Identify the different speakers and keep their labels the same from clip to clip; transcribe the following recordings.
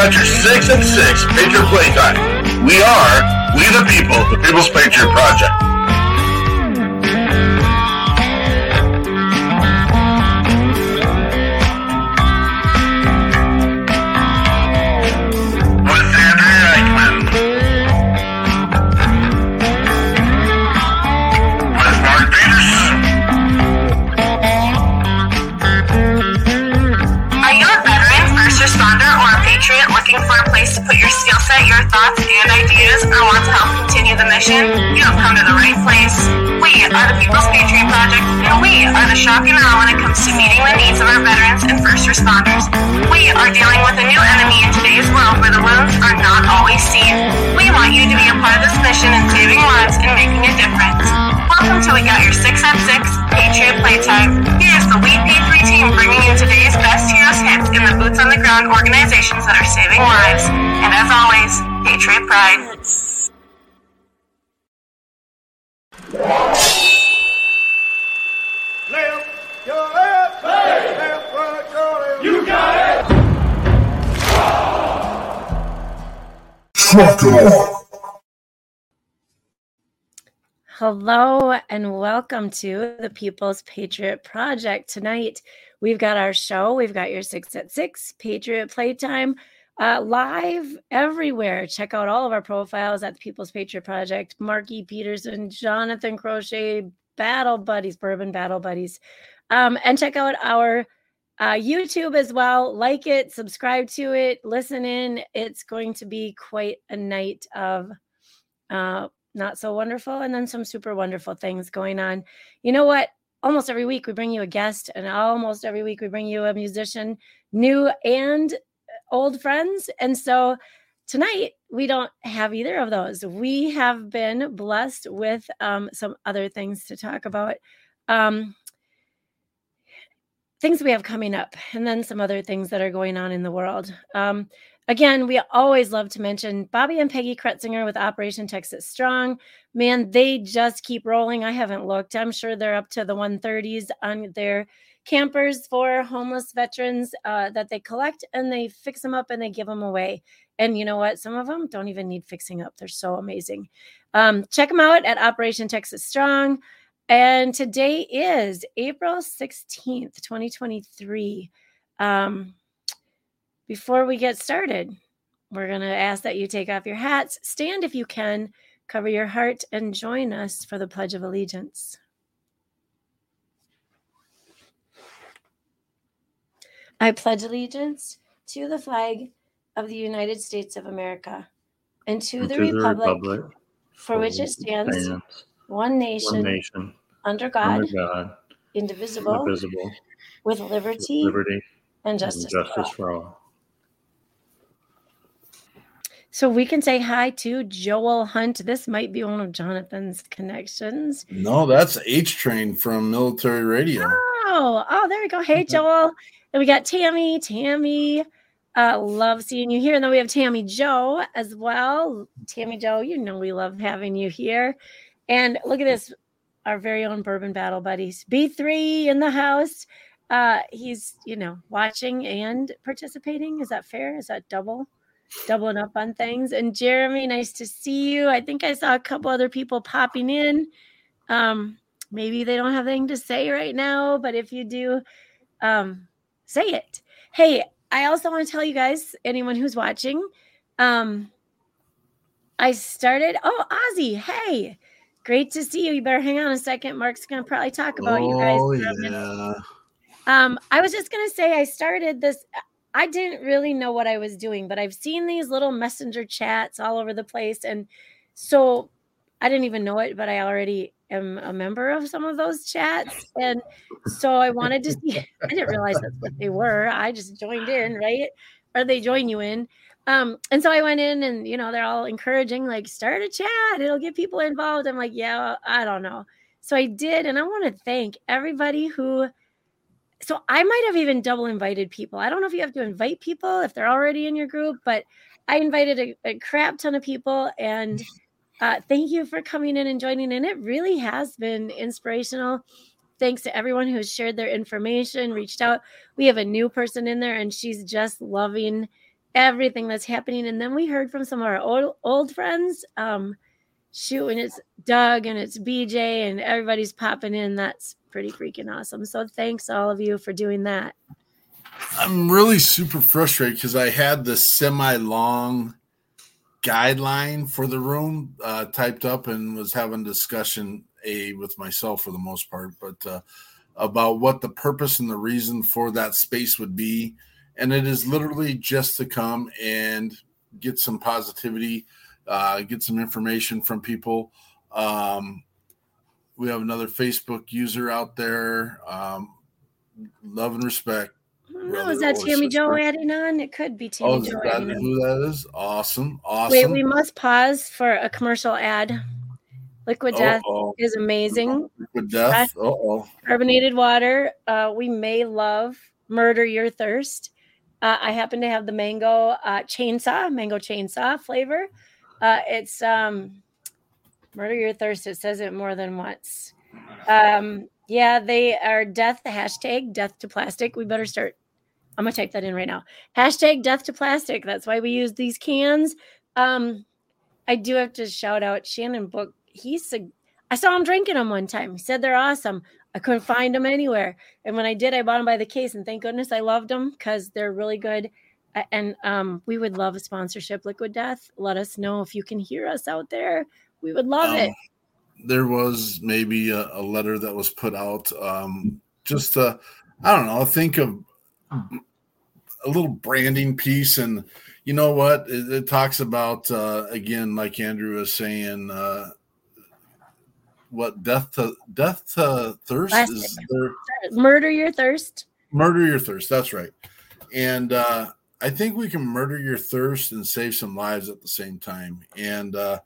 Speaker 1: We Six and Six Patriot Playtime. We are We the People, the People's Patriot Project.
Speaker 2: Thoughts, and ideas, or want to help continue the mission? You have come to the right place. We are the People's Patriot Project, and we are the shock and awe when it comes to meeting the needs of our veterans and first responders. We are dealing with a new enemy in today's world where the wounds are not always seen. We want you to be a part of this mission in saving lives and making a difference. Welcome to We Got Your 6 at 6 Patriot Playtime. Here's the We P3 team bringing you today's best heroes hits in the boots on the ground organizations that are saving lives. And as always, Patriot Pride.
Speaker 3: You got it.
Speaker 4: Hello and welcome to the People's Patriot Project. Tonight, we've got our show. We've got your six at six Patriot Playtime uh, live everywhere. Check out all of our profiles at the People's Patriot Project. Marky Peterson, Jonathan Crochet, Battle Buddies, Bourbon Battle Buddies. Um, and check out our uh, YouTube as well. Like it, subscribe to it, listen in. It's going to be quite a night of uh, not so wonderful and then some super wonderful things going on. You know what? Almost every week we bring you a guest, and almost every week we bring you a musician, new and old friends. And so tonight we don't have either of those. We have been blessed with um, some other things to talk about. Um, things we have coming up, and then some other things that are going on in the world. Um, again, we always love to mention Bobby and Peggy Kretzinger with Operation Texas Strong. Man, they just keep rolling. I haven't looked. I'm sure they're up to the 130s on their campers for homeless veterans uh, that they collect and they fix them up and they give them away. And you know what? Some of them don't even need fixing up. They're so amazing. Um, check them out at Operation Texas Strong. And today is April 16th, 2023. Um, before we get started, we're going to ask that you take off your hats, stand if you can, cover your heart, and join us for the Pledge of Allegiance. I pledge allegiance to the flag of the United States of America and to,
Speaker 5: and
Speaker 4: the,
Speaker 5: to the
Speaker 4: republic
Speaker 5: republic
Speaker 4: for which it stands, one nation,
Speaker 5: one nation,
Speaker 4: under God,
Speaker 5: under God,
Speaker 4: indivisible,
Speaker 5: indivisible,
Speaker 4: with
Speaker 5: with
Speaker 4: liberty
Speaker 5: liberty
Speaker 4: and
Speaker 5: and
Speaker 4: justice. for all.
Speaker 5: justice for all.
Speaker 4: So we can say hi to Joel Hunt. This might be one of Jonathan's connections.
Speaker 6: No, that's H Train from Military Radio.
Speaker 4: Oh, oh, there we go. Hey, Joel. And we got Tammy. Tammy, uh, love seeing you here. And then we have Tammy Joe as well. Tammy Joe, you know we love having you here. And look at this, our very own bourbon battle buddies. B3 in the house. Uh, he's, you know, watching and participating. Is that fair? Is that double? Doubling up on things. And Jeremy, nice to see you. I think I saw a couple other people popping in. Um, maybe they don't have anything to say right now, but if you do, um, say it. Hey, I also want to tell you guys, anyone who's watching, um, I started. Oh, Ozzy, hey, great to see you. You better hang on a second. Mark's gonna probably talk about you guys.
Speaker 6: Oh
Speaker 4: for a minute.
Speaker 6: yeah.
Speaker 4: Um, I was just gonna say I started this. I didn't really know what I was doing, but I've seen these little messenger chats all over the place, and so I didn't even know it, but I already am a member of some of those chats. And so I wanted to see, I didn't realize that's what they were. I just joined in, right? Or they join you in. Um, and so I went in and you know, they're all encouraging, like, start a chat, it'll get people involved. I'm like, yeah, I don't know. So I did, and I want to thank everybody who so I might have even double invited people. I don't know if you have to invite people if they're already in your group, but I invited a, a crap ton of people and uh, thank you for coming in and joining in. It really has been inspirational. Thanks to everyone who has shared their information, reached out. We have a new person in there and she's just loving everything that's happening. And then we heard from some of our old, old friends. Um, shoot, and it's Doug and it's BJ and everybody's popping in. That's pretty freaking awesome. So thanks all of you for doing that.
Speaker 6: I'm really super frustrated because I had this semi long guideline for the room uh, typed up and was having discussion a with myself for the most part, but uh, about what the purpose and the reason for that space would be, and it is literally just to come and get some positivity, uh, get some information from people. Um, we have another Facebook user out there. Um, love and respect.
Speaker 4: No, is that Tammy Joe adding on? It could be Tammy
Speaker 6: Oh,
Speaker 4: Joe
Speaker 6: that who that is? Awesome. Awesome.
Speaker 4: Wait, we must pause for a commercial ad. Liquid Death
Speaker 6: Uh-oh.
Speaker 4: is amazing.
Speaker 6: Liquid death. Oh.
Speaker 4: Carbonated water. Uh, we may love Murder Your Thirst. Uh, I happen to have the mango uh, chainsaw, mango chainsaw flavor. Uh, it's um, Murder Your Thirst. It says it more than once. Um, yeah, they are death, The hashtag death to plastic. We better start. I'm to type that in right now. Hashtag death to plastic. That's why we use these cans. Um, I do have to shout out Shannon Book. He's a, I saw him drinking them one time. He said they're awesome. I couldn't find them anywhere. And when I did, I bought them by the case. And thank goodness I loved them because they're really good. And um, we would love a sponsorship, Liquid Death. Let us know if you can hear us out there. We would love
Speaker 6: Um,
Speaker 4: it.
Speaker 6: There was maybe a, a letter that was put out. Um, just I don't know. Think of a little branding piece, and you know what? It, it talks about uh, again, like Andrew was saying. Uh, what death to death to thirst is
Speaker 4: Plastic.
Speaker 6: there
Speaker 4: Murder Your Thirst.
Speaker 6: murder your thirst that's right and uh i think we can murder your thirst and save some lives at the same time and uh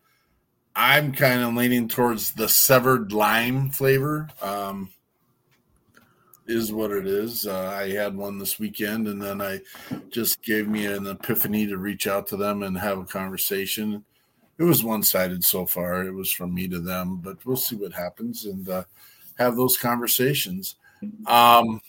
Speaker 6: i'm kind of leaning towards the severed lime flavor um is what it is uh, i had one this weekend and then i just gave me an epiphany to reach out to them and have a conversation it was one-sided so far it was from me to them but we'll see what happens and uh have those conversations um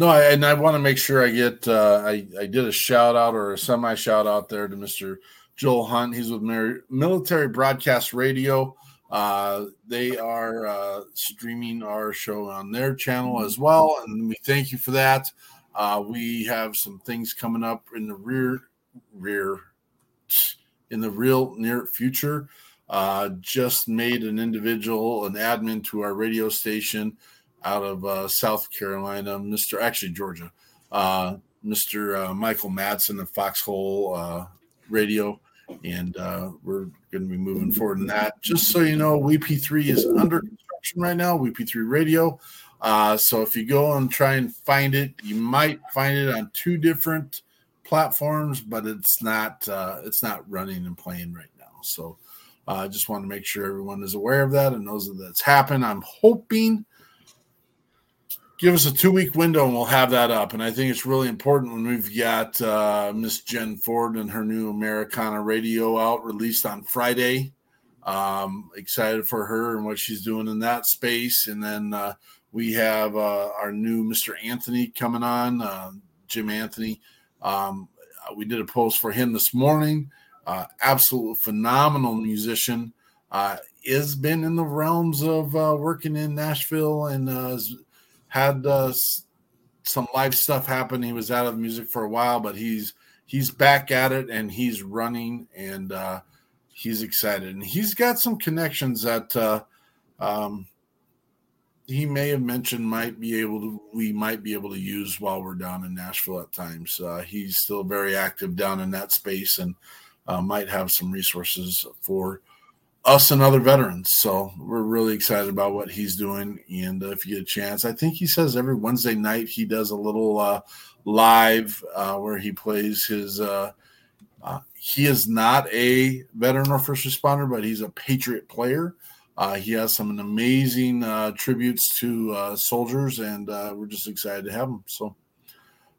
Speaker 6: no, I, and I want to make sure I get. Uh, I I did a shout out or a semi shout out there to Mr. Joel Hunt. He's with Military Broadcast Radio. Uh, they are uh, streaming our show on their channel as well, and we thank you for that. Uh, we have some things coming up in the rear, rear, in the real near future. Uh, just made an individual an admin to our radio station out of uh, South Carolina, Mr. Actually Georgia, uh, Mr. Michael Madsen of Foxhole Radio, and uh, we're going to be moving forward in that. Just so you know, WP3 is under construction right now. WP3 Radio. Uh, so if you go and try and find it, you might find it on two different platforms, but it's not uh, it's not running and playing right now. So uh, I just want to make sure everyone is aware of that and knows that that's happened. I'm hoping give us a two week window and we'll have that up. And I think it's really important when we've got uh, Miss Jenn Ford and her new Americana radio out released on Friday. Um, excited for her and what she's doing in that space. And then uh, we have uh, our new Mr. Anthony coming on, uh, Jim Anthony. Um, we did a post for him this morning. Uh, absolute phenomenal musician. Uh, has been in the realms of uh, working in Nashville and uh, had uh, some live stuff happen. He was out of music for a while, but he's he's back at it and he's running and uh, he's excited and he's got some connections that uh, um, he may have mentioned might be able to we might be able to use while we're down in Nashville at times. Uh, he's still very active down in that space and uh, might have some resources for us and other veterans. So we're really excited about what he's doing. And uh, if you get a chance, I think he says every Wednesday night he does a little uh, live uh, where he plays his. Uh, uh, he is not a veteran or first responder, but he's a patriot player. Uh, he has some amazing tributes to soldiers, and we're just excited to have him. So.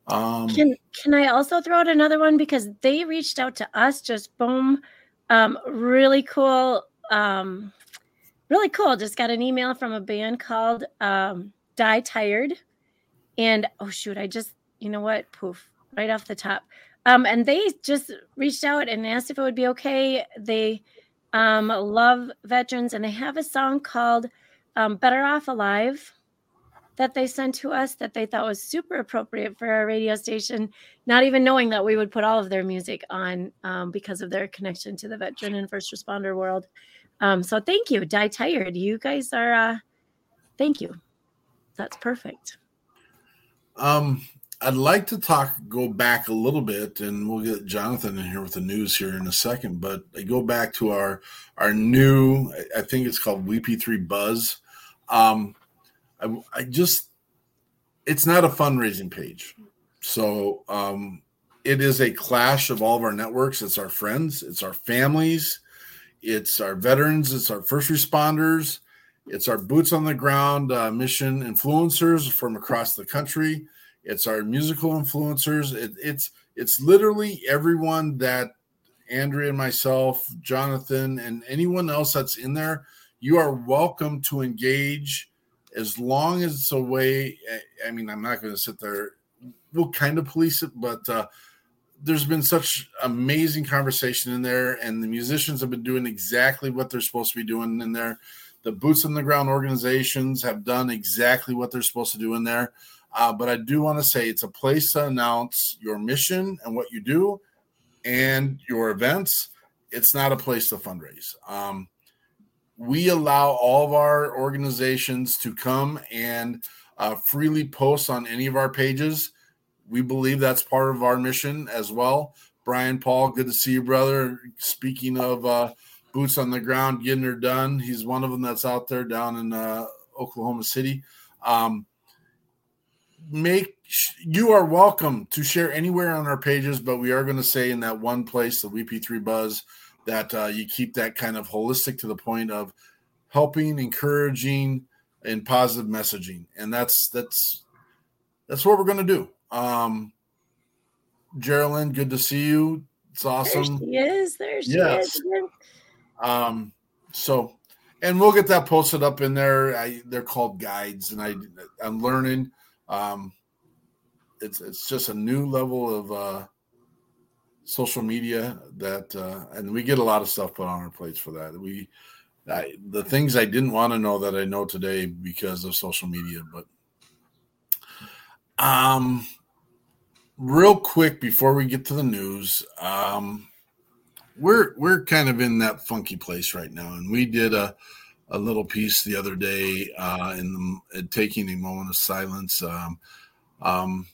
Speaker 4: Um, can can I also throw out another one because they reached out to us just boom um, really cool um, really cool. Just got an email from a band called um, Die Tired. And oh, shoot, I just, you know what? Poof, right off the top. Um, and they just reached out and asked if it would be okay. They um, love veterans and they have a song called um, Better Off Alive that they sent to us that they thought was super appropriate for our radio station, not even knowing that we would put all of their music on um, because of their connection to the veteran and first responder world. Um, so thank you, Die Tired. You guys are uh thank you. That's perfect.
Speaker 6: Um I'd like to talk go back a little bit and we'll get Jonathan in here with the news here in a second, but I go back to our our new I think it's called WP3 Buzz. Um I, I just it's not a fundraising page. So um it is a clash of all of our networks. It's our friends, it's our families, it's our veterans, it's our first responders, it's our boots on the ground uh, mission influencers from across the country. It's our musical influencers. It, it's it's literally everyone that Andrea and myself, Jonathan, and anyone else that's in there. You are welcome to engage as long as it's a way. I mean, I'm not going to sit there. We'll kind of police it, but uh, there's been such amazing conversation in there, and the musicians have been doing exactly what they're supposed to be doing in there. The boots on the ground organizations have done exactly what they're supposed to do in there. Uh, but I do want to say it's a place to announce your mission and what you do and your events. It's not a place to fundraise. Um, we allow all of our organizations to come and uh, freely post on any of our pages we believe that's part of our mission as well. Brian Paul, good to see you, brother. Speaking of uh, boots on the ground, getting her done, he's one of them that's out there down in uh, Oklahoma City. Um, make you are welcome to share anywhere on our pages, but we are going to say in that one place, the WP3 Buzz, that uh, you keep that kind of holistic to the point of helping, encouraging, and positive messaging, and that's that's that's what we're going to do. Um, Geraldine, good to see you. It's awesome.
Speaker 4: There she is. There she yes. is.
Speaker 6: Um, so, and we'll get that posted up in there. I, they're called guides, and I I'm learning. Um, it's it's just a new level of uh, social media that, uh, and we get a lot of stuff put on our plates for that. We I, the things I didn't want to know that I know today because of social media, but um real quick before we get to the news, um, we're we're kind of in that funky place right now, and we did a a little piece the other day uh, in the taking a moment of silence um, um,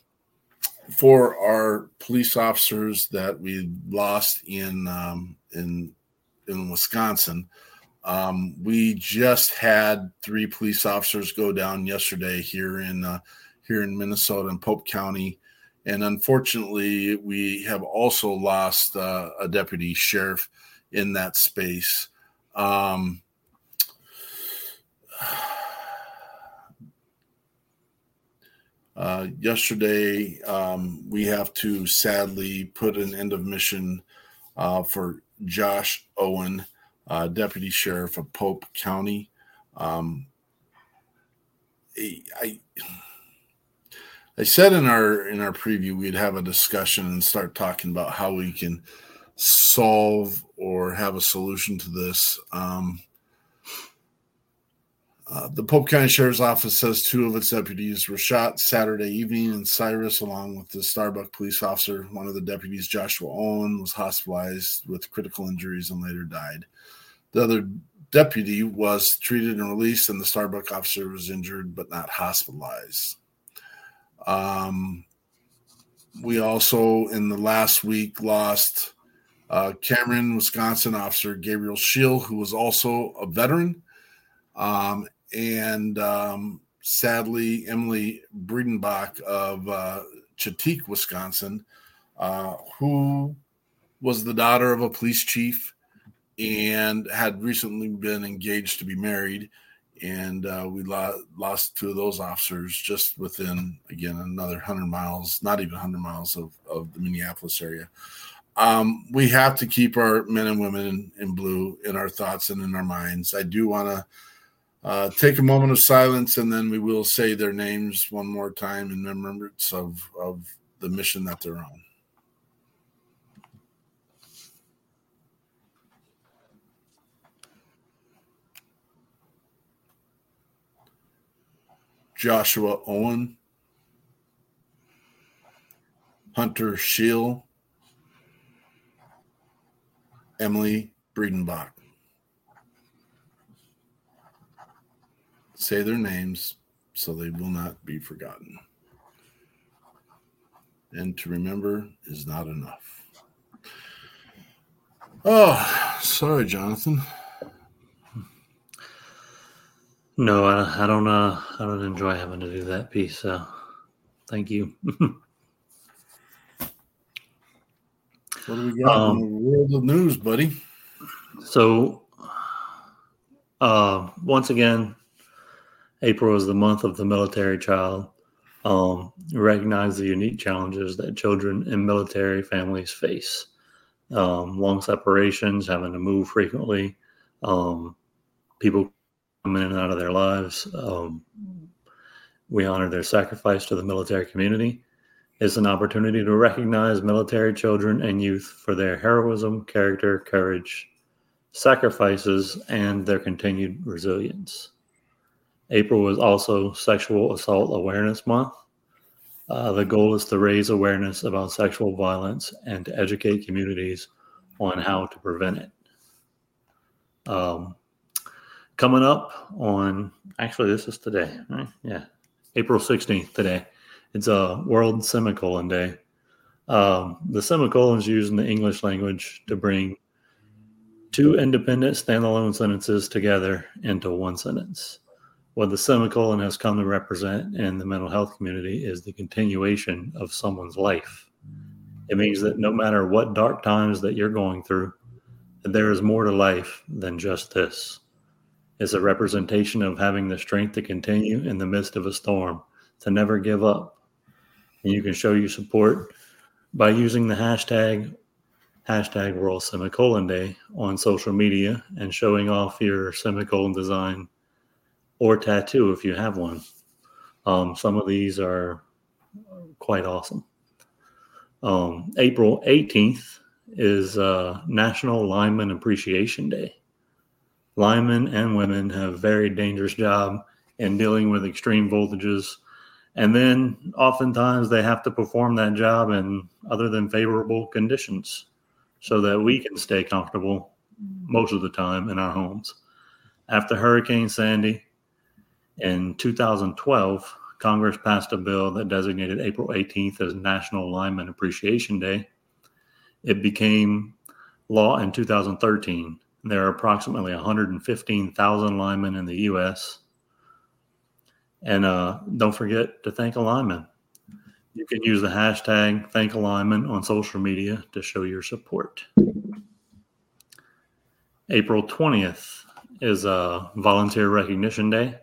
Speaker 6: for our police officers that we lost in um, in in Wisconsin. Um, we just had three police officers go down yesterday here in uh, here in Minnesota in Pope County. And unfortunately, we have also lost uh, a deputy sheriff in that space. Um, uh, yesterday, um, we have to sadly put an end of mission uh, for Josh Owen, uh, deputy sheriff of Pope County. Um, I, I I said in our in our preview we'd have a discussion and start talking about how we can solve or have a solution to this. Um, uh, the Pope County Sheriff's Office says two of its deputies were shot Saturday evening in Cyrus, along with the Starbuck police officer. One of the deputies, Joshua Owen, was hospitalized with critical injuries and later died. The other deputy was treated and released, and the Starbuck officer was injured but not hospitalized. Um, we also in the last week lost uh, Cameron, Wisconsin officer Gabriel Scheel, who was also a veteran, um, and um, sadly, Emily Breidenbach of uh, Wisconsin, uh, who was the daughter of a police chief and had recently been engaged to be married. And uh, we lo- lost two of those officers just within, again, another 100 miles, not even 100 miles of, of the Minneapolis area. Um, we have to keep our men and women in, in, blue in our thoughts and in our minds. I do want to uh, take a moment of silence and then we will say their names one more time in remembrance of, of the mission that they're on. Joshua Owen, Hunter Scheel, Emily Breidenbach. Say their names so they will not be forgotten. And to remember is not enough. Oh, sorry, Jonathan.
Speaker 5: No, I, I don't. Uh, I don't enjoy having to do that piece. So, thank you. what
Speaker 6: do we got um, in the world of news, buddy?
Speaker 5: So, uh, once again, April is the month of the military child. Um, recognize the unique challenges that children in military families face. Um, long separations, having to move frequently, um, people in and out of their lives. Um, we honor their sacrifice to the military community. It's an opportunity to recognize military children and youth for their heroism, character, courage, sacrifices, and their continued resilience. April was also Sexual Assault Awareness Month. Uh, the goal is to raise awareness about sexual violence and to educate communities on how to prevent it. Um, coming up on actually this is today right? Yeah april 16th today. It's a world semicolon day. Um, the semicolon is used in the english language to bring two independent standalone sentences together into one sentence. What the semicolon has come to represent in the mental health community is the continuation of someone's life. It means that no matter what dark times that you're going through there is more to life than just this is a representation of having the strength to continue in the midst of a storm, to never give up. And you can show your support by using the hashtag hashtag World Semicolon Day on social media and showing off your semicolon design or tattoo if you have one. Um, some of these are quite awesome. Um, April 18th is uh, National Lineman Appreciation Day linemen and women have a very dangerous job in dealing with extreme voltages. And then oftentimes they have to perform that job in other than favorable conditions so that we can stay comfortable most of the time in our homes. After Hurricane Sandy in 2012, Congress passed a bill that designated April 18th as National Lineman Appreciation Day. It became law in 2013 there are approximately 115,000 linemen in the U.S. And uh, don't forget to thank a lineman. You can use the hashtag thank a lineman on social media to show your support. April 20th is a Volunteer Recognition Day.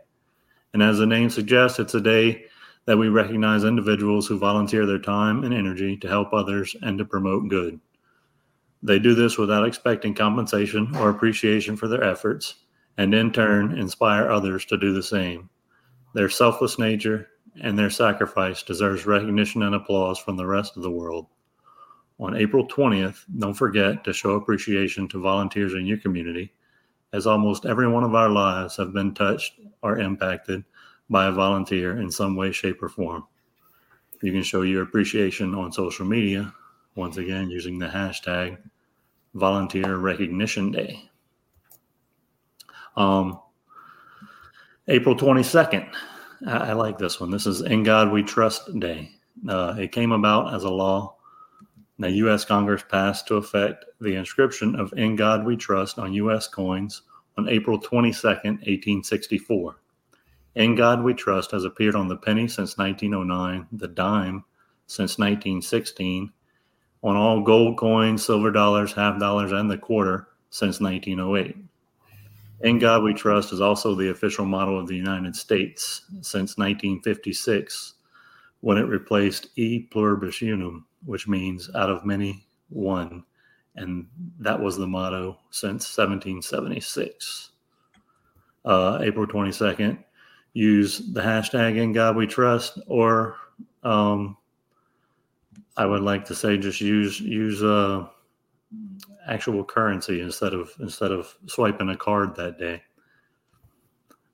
Speaker 5: And as the name suggests, it's a day that we recognize individuals who volunteer their time and energy to help others and to promote good. They do this without expecting compensation or appreciation for their efforts, and in turn inspire others to do the same. Their selfless nature and their sacrifice deserves recognition and applause from the rest of the world. On April 20th, don't forget to show appreciation to volunteers in your community, as almost every one of our lives have been touched or impacted by a volunteer in some way, shape, or form. You can show your appreciation on social media, once again using the hashtag Volunteer Recognition Day. Um, April 22nd. I, I, like this one. This is In God We Trust Day. Uh, it came about as a law Now, U.S. Congress passed to effect the inscription of In God We Trust on U.S. coins on April 22, 1864. In God We Trust has appeared on the penny since 1909, the dime since 1916, on all gold coins, silver dollars, half dollars, and the quarter since 1908. In God We Trust is also the official motto of the United States since 1956, when it replaced E pluribus unum, which means out of many, one. And that was the motto since 1776. Uh, April 22nd, use the hashtag in God We Trust, or um, I would like to say just use use uh, actual currency instead of instead of swiping a card that day.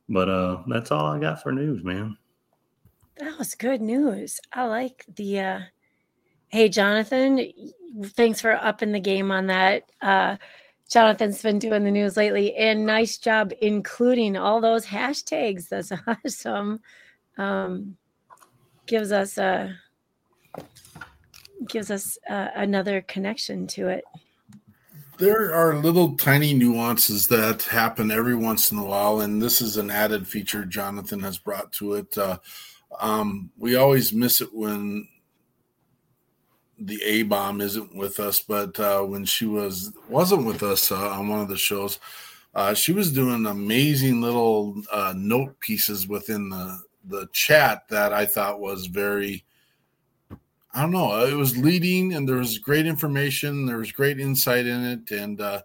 Speaker 5: But uh, that's all I got for news, man.
Speaker 4: That was good news. I like the. Uh... Hey, Jonathan, thanks for upping the game on that. Uh, Jonathan's been doing the news lately, and nice job including all those hashtags. That's awesome. Um, gives us a gives us uh, another connection to it.
Speaker 6: There are little tiny nuances that happen every once in a while, and this is an added feature Jonathan has brought to it. Uh, um, we always miss it when the A bomb isn't with us, but uh, when she was wasn't with us uh, on one of the shows, uh, she was doing amazing little uh, note pieces within the the chat that I thought was very. I don't know. It was leading, and there was great information. There was great insight in it, and uh,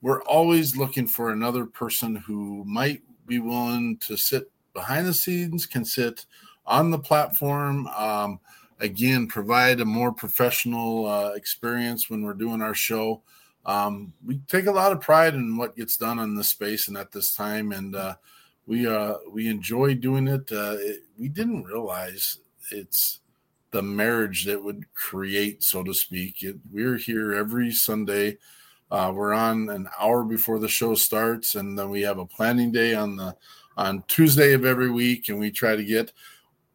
Speaker 6: we're always looking for another person who might be willing to sit behind the scenes, can sit on the platform. Um, again provide a more professional uh, experience when we're doing our show. Um, we take a lot of pride in what gets done on this space and at this time, and uh, we uh, we enjoy doing it. Uh, it. We didn't realize it's the marriage that would create, so to speak. It, we're here every Sunday. Uh, we're on an hour before the show starts, and then we have a planning day on the on Tuesday of every week, and we try to get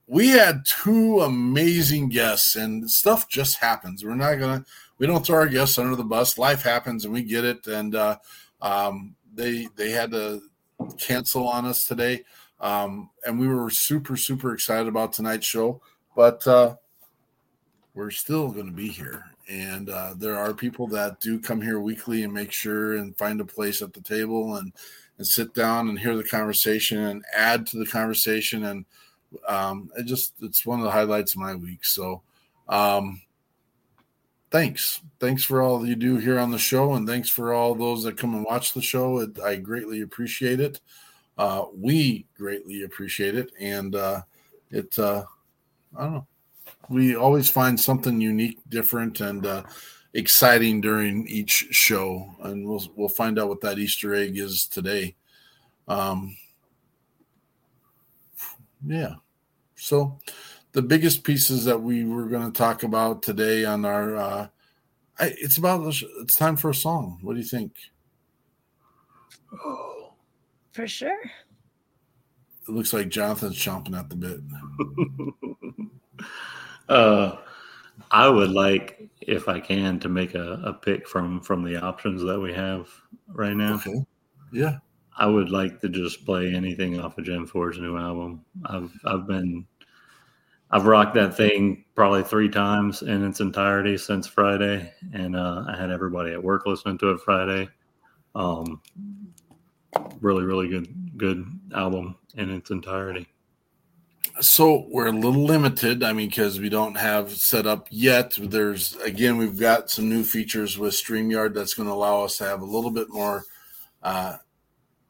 Speaker 6: we had two amazing guests and stuff just happens. We're not gonna we don't throw our guests under the bus. Life happens and we get it. And uh, um, they they had to cancel on us today. Um, and we were super super excited about tonight's show. But uh, we're still going to be here and uh, there are people that do come here weekly and make sure and find a place at the table and and sit down and hear the conversation and add to the conversation and um, it just it's one of the highlights of my week. So, um, thanks, thanks for all you do here on the show, and thanks for all those that come and watch the show. It, I greatly appreciate it. Uh, we greatly appreciate it, and uh, it uh, I don't know. We always find something unique, different, and uh, exciting during each show, and we'll we'll find out what that Easter egg is today. Um, yeah. So the biggest pieces that we were going to talk about today on our uh I, it's about it's time for a song. What do you think?
Speaker 4: Oh, for sure.
Speaker 6: It looks like Jonathan's chomping at the bit.
Speaker 5: uh I would like, if I can, to make a, a pick from from the options that we have right now.
Speaker 6: Okay. Yeah.
Speaker 5: I would like to just play anything off of Jenn Ford's new album. I've I've been I've rocked that thing probably three times in its entirety since Friday, and uh, I had everybody at work listening to it Friday. Um, really, really good good album in its entirety.
Speaker 6: So we're a little limited. I mean, because we don't have set up yet. There's again, we've got some new features with Streamyard that's going to allow us to have a little bit more uh,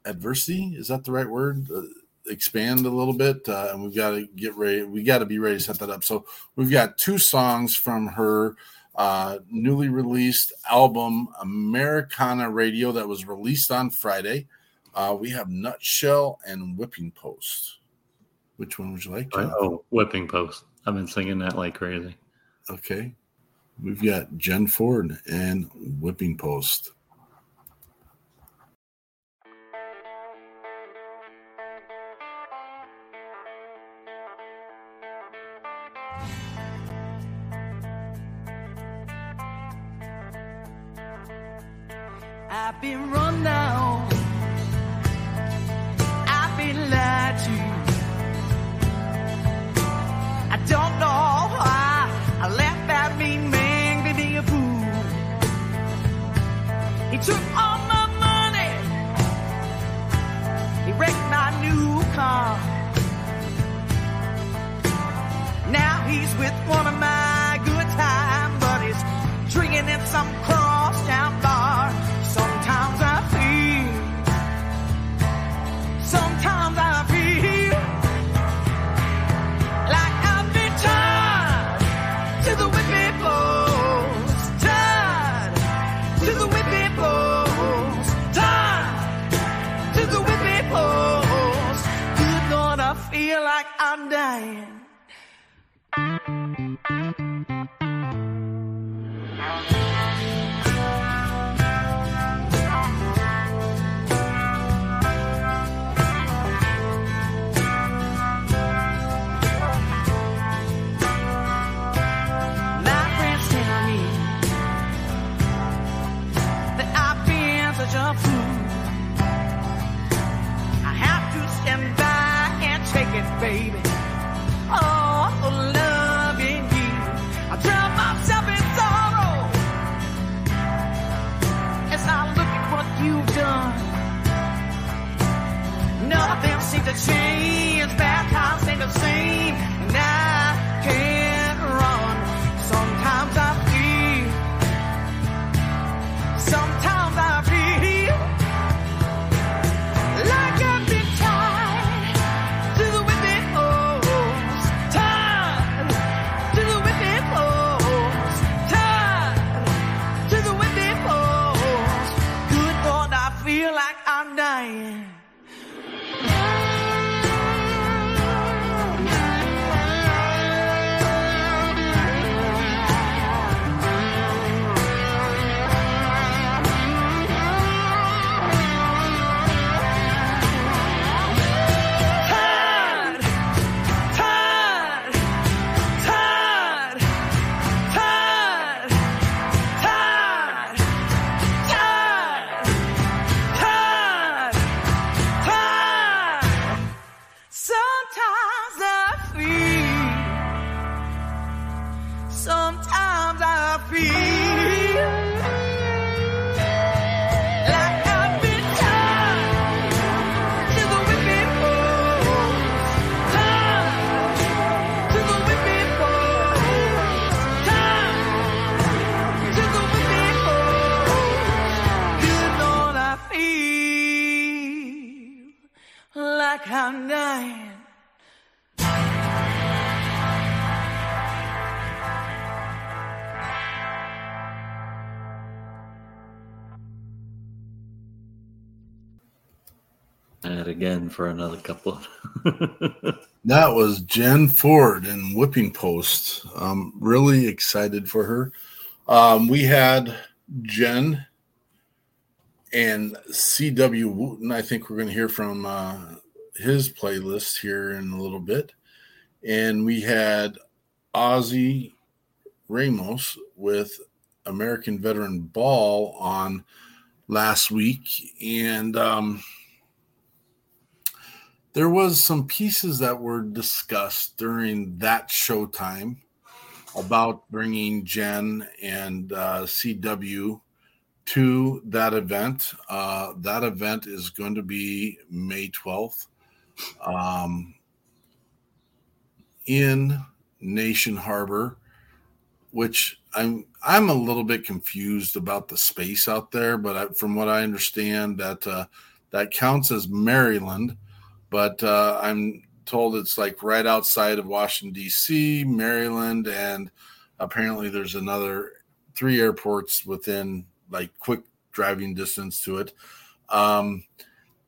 Speaker 6: adversity is that the right word uh, expand a little bit uh, and we've got to get ready we got to be ready to set that up so we've got two songs from her uh, newly released album americana radio that was released on friday uh, we have nutshell and whipping post which one would you like
Speaker 5: oh whipping post. I've been singing that like crazy.
Speaker 6: Okay. We've got jenn ford and whipping post
Speaker 7: I'm for
Speaker 5: another couple.
Speaker 6: That was Jenn Ford in Whipping Post. I'm really excited for her. Um, we had Jenn and CW Wooten. I think we're going to hear from uh, his playlist here in a little bit. And we had Ozzy Ramos with American Veteran Ball on last week. And um, there was some pieces that were discussed during that showtime about bringing Jenn and uh, CW to that event. Uh, that event is going to be May 12th um, in National Harbor, which I'm I'm a little bit confused about the space out there, but I, from what I understand, that uh, that counts as Maryland but uh, I'm told it's like right outside of Washington D.C., Maryland, and apparently there's another three airports within like quick driving distance to it. Um,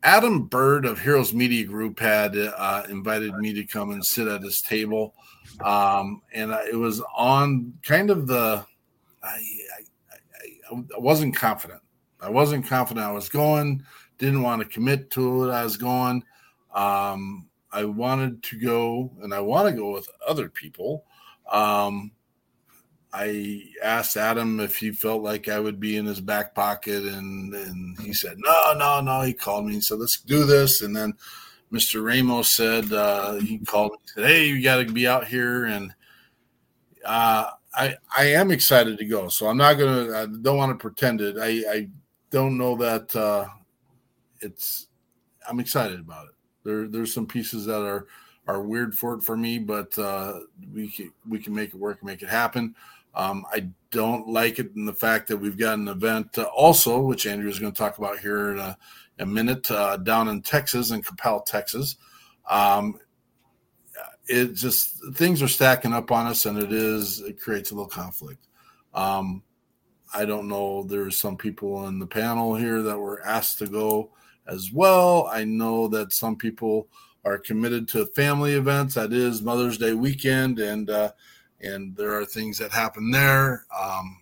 Speaker 6: Adam Bird of Heroes Media Group had uh, invited me to come and sit at his table, um, and it was on kind of the. I, I, I, I wasn't confident. I wasn't confident I was going. Didn't want to commit to it. I was going. Um, I wanted to go, and I want to go with other people. Um, I asked Adam if he felt like I would be in his back pocket, and and he said no, no, no. He called me and said let's do this, and then Mr. Ramos said uh, he called me and said, hey, you got to be out here, and uh, I I am excited to go. So I'm not gonna. I don't want to pretend it. I I don't know that uh, it's. I'm excited about it. There there's some pieces that are are weird for it for me, but uh, we can we can make it work and make it happen. Um, I don't like it in the fact that we've got an event uh, also, which Andrew is going to talk about here in a, a minute, uh, down in Texas, in Coppell, Texas. Um, it just things are stacking up on us, and it is it creates a little conflict. Um, I don't know. There's some people in the panel here that were asked to go as well. I know that some people are committed to family events. That is Mother's Day weekend, and uh, and there are things that happen there, um,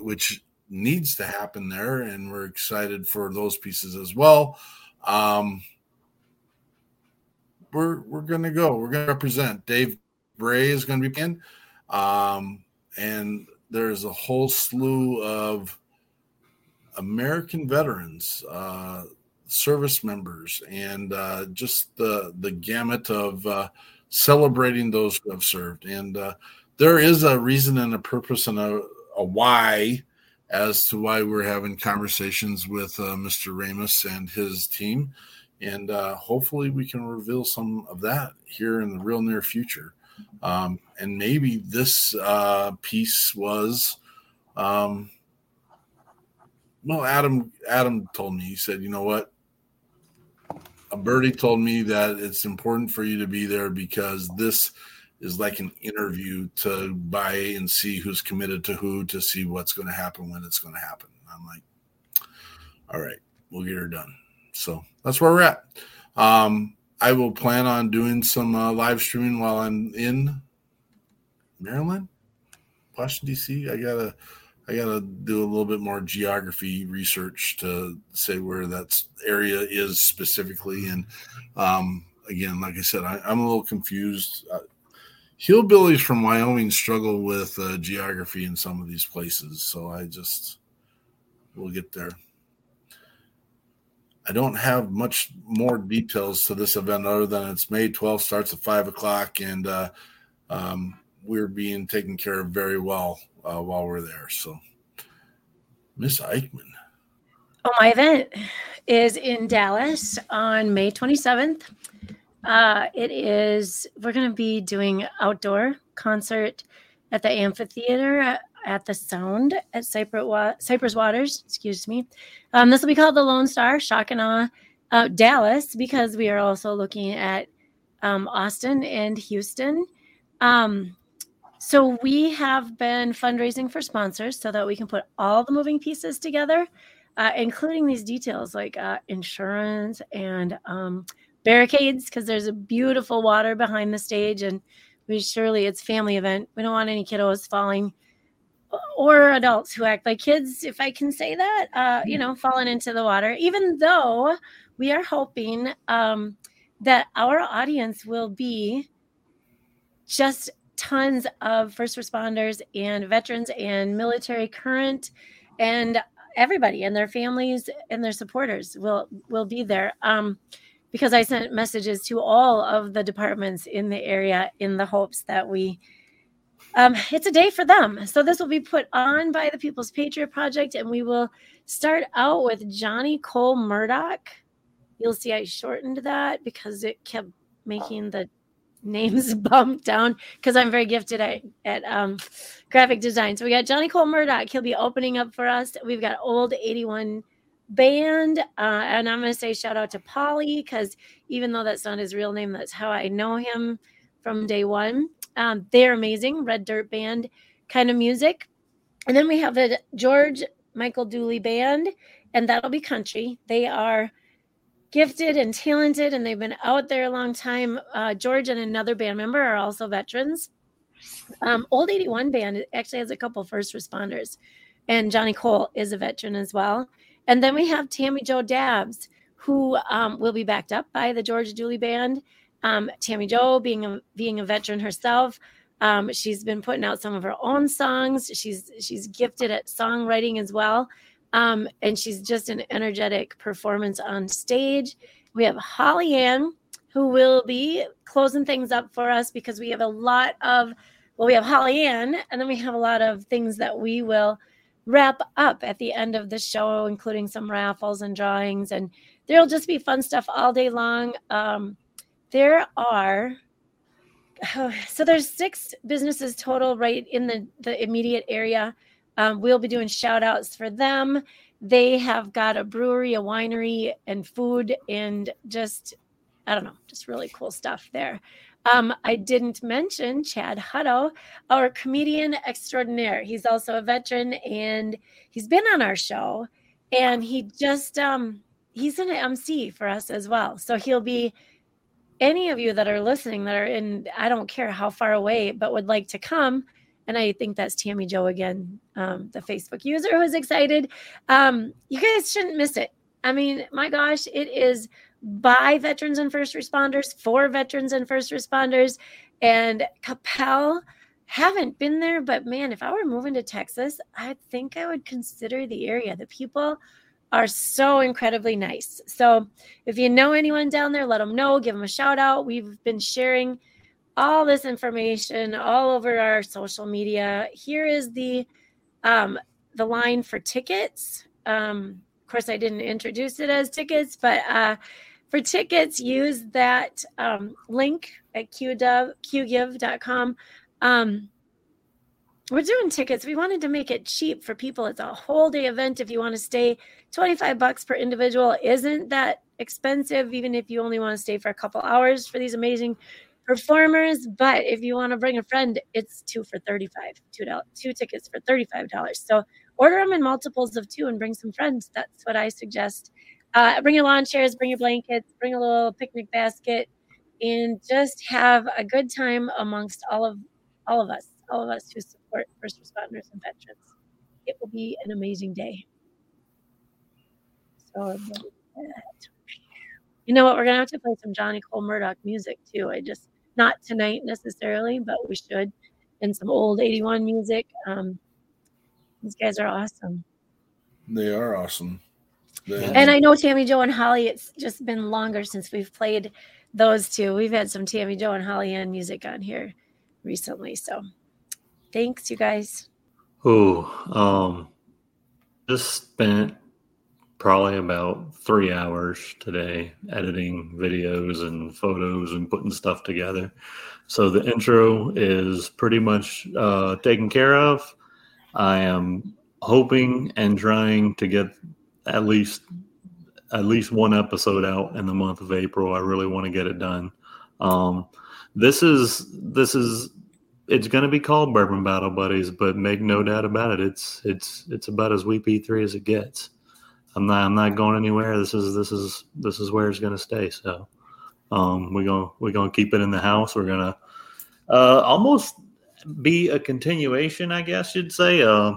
Speaker 6: which needs to happen there, and we're excited for those pieces as well. Um, we're we're gonna go. We're gonna represent. Dave Bray is gonna be in, um, and there's a whole slew of American veterans, uh, service members, and uh, just the the gamut of uh, celebrating those who have served. And uh, there is a reason and a purpose and a, a why as to why we're having conversations with uh, Mr. Ramos and his team. And uh, hopefully, we can reveal some of that here in the real near future. Um, and maybe this uh, piece was, um, well, Adam. Adam told me he said, "You know what? A birdie told me that it's important for you to be there because this is like an interview to buy and see who's committed to who to see what's going to happen when it's going to happen." I'm like, "All right, we'll get her done." So that's where we're at. Um, I will plan on doing some uh, live streaming while I'm in Maryland, Washington D.C. I gotta, I gotta do a little bit more geography research to say where that area is specifically. And um, again, like I said, I, am a little confused. Uh, hillbillies from Wyoming struggle with uh, geography in some of these places, so I just we'll get there. I don't have much more details to this event other than it's May 12th, starts at five o'clock, and uh, um, we're being taken care of very well uh, while we're there. So, Miss Eichmann.
Speaker 4: Oh, my event is in Dallas on May 27th. Uh, it is, we're going to be doing outdoor concert at the amphitheater at the Sound at Cypress, Cypress Waters. Excuse me. Um, this will be called the Lone Star Shock and Awe uh, Dallas because we are also looking at um, Austin and Houston. Um, so we have been fundraising for sponsors so that we can put all the moving pieces together, uh, including these details like uh, insurance and um, barricades because there's a beautiful water behind the stage and we surely it's family event. We don't want any kiddos falling or adults who act like kids, if I can say that, uh, you know, falling into the water, even though we are hoping um, that our audience will be just tons of first responders and veterans and military current and everybody and their families and their supporters will will be there um, because i sent messages to all of the departments in the area in the hopes that we um, it's a day for them. So this will be put on by the People's Patriot Project, and we will start out with Johnny Cole Murdoch. You'll see I shortened that because it kept making the names bump down because I'm very gifted at, at um, graphic design. So we got Johnny Cole Murdoch. He'll be opening up for us. We've got Old 81 Band. Uh, and I'm going to say shout out to Polly because even though that's not his real name, that's how I know him from day one. Um, they're amazing, Red Dirt Band kind of music. And then we have the George Michael Dooley Band, and that'll be country. They are gifted and talented, and they've been out there a long time. Uh, George and another band member are also veterans. Um, Old 81 Band actually has a couple first responders, and Johnny Cole is a veteran as well. And then we have Tammy Joe Dabbs, who um, will be backed up by the George Dooley Band. Um, Tammy Joe, being a being a veteran herself, Um, she's been putting out some of her own songs. She's she's gifted at songwriting as well, um, and she's just an energetic performance on stage. We have Holly Ann, who will be closing things up for us because we have a lot of well, we have Holly Ann, and then we have a lot of things that we will wrap up at the end of the show, including some raffles and drawings, and there'll just be fun stuff all day long. Um, there are so there's six businesses total right in the the immediate area. Um, we'll be doing shout outs for them. They have got a brewery, a winery, and food, and just I don't know, just really cool stuff there. Um, I didn't mention Chad Hutto, our comedian extraordinaire. He's also a veteran and he's been on our show. And he just um, he's an MC for us as well. So he'll be any of you that are listening that are in I don't care how far away, but would like to come. And I think that's Tammy Joe again, um, the Facebook user who's excited. Um, you guys shouldn't miss it. I mean, my gosh, it is by veterans and first responders for veterans and first responders. And Coppell, haven't been there, but man, if I were moving to Texas, I think I would consider the area. The people are so incredibly nice. So if you know anyone down there, let them know, give them a shout out. We've been sharing all this information all over our social media. Here is the um, the line for tickets. Um, of course, I didn't introduce it as tickets, but uh, for tickets, use that um, link at qdub, qgiv.com. Um, we're doing tickets. We wanted to make it cheap for people. It's a whole day event. If you want to stay, 25 bucks per individual isn't that expensive, even if you only want to stay for a couple hours for these amazing performers. But if you want to bring a friend, it's two for 35, two, two tickets for $35. So order them in multiples of two and bring some friends. That's what I suggest. Uh, bring your lawn chairs, bring your blankets, bring a little picnic basket, and just have a good time amongst all of all of us, all of us who support first responders and veterans. It will be an amazing day. So, you know what? We're gonna have to play some Johnny Cole Murdoch music too. I just not tonight necessarily, but we should, and some old '81 music. Um, these guys are awesome.
Speaker 6: They are awesome. They-
Speaker 4: And I know Tammy Joe and Holly, it's just been longer since we've played those two. We've had some Tammy Joe and Holly Ann music on here recently. So thanks, you guys.
Speaker 5: Oh, um, just spent probably about three hours today editing videos and photos and putting stuff together. So the intro is pretty much uh, taken care of. I am hoping and trying to get at least at least one episode out in the month of April. I really want to get it done. Um, this is this is it's going to be called Bourbon Battle Buddies, but make no doubt about it, it's it's it's about as WP3 as it gets. I'm not I'm not going anywhere. This is this is this is where it's going to stay. So um, we're gonna we're gonna keep it in the house. We're gonna uh, almost be a continuation, I guess you'd say. Uh,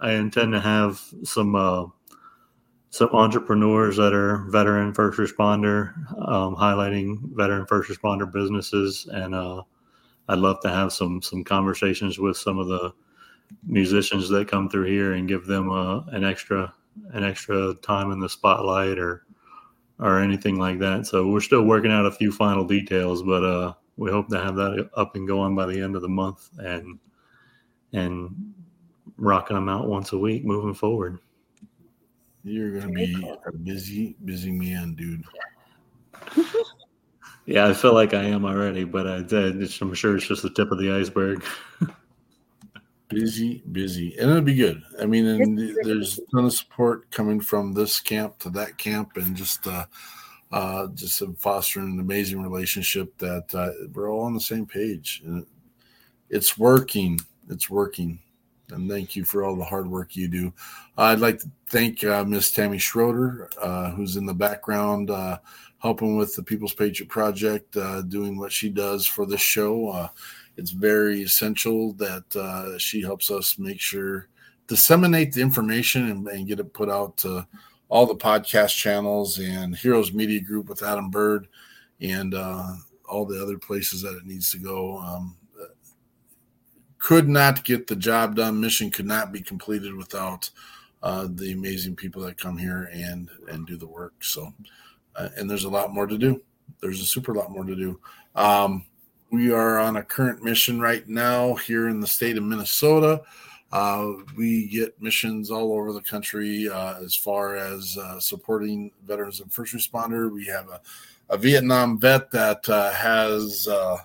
Speaker 5: I intend to have some uh, some entrepreneurs that are veteran first responder, um, highlighting veteran first responder businesses, and uh, I'd love to have some some conversations with some of the musicians that come through here and give them uh, an extra an extra time in the spotlight or or anything like that. So we're still working out a few final details, but uh, we hope to have that up and going by the end of the month and and rocking them out once a week moving forward.
Speaker 6: You're gonna be a busy, busy man, dude.
Speaker 5: Yeah, I feel like I am already, but I, I- I'm sure it's just the tip of the iceberg.
Speaker 6: Busy, busy, and it'll be good. I mean, and there's a ton of support coming from this camp to that camp, and just uh, uh, just fostering an amazing relationship that uh, we're all on the same page, and it's working. It's working. And thank you for all the hard work you do. I'd like to thank uh, Miss Tammy Schroeder, uh, who's in the background uh, helping with the People's Patriot Project, uh, doing what she does for this show. Uh, it's very essential that uh, she helps us make sure disseminate the information and, and get it put out to all the podcast channels and Heroes Media Group with Adam Bird and uh, all the other places that it needs to go. Um, could not get the job done. Mission could not be completed without uh, the amazing people that come here and and do the work. So, uh, and there's a lot more to do. There's a super lot more to do. Um, we are on a current mission right now here in the state of Minnesota. Uh, we get missions all over the country uh, as far as uh, supporting veterans and first responder. We have a, a Vietnam vet that uh, has uh,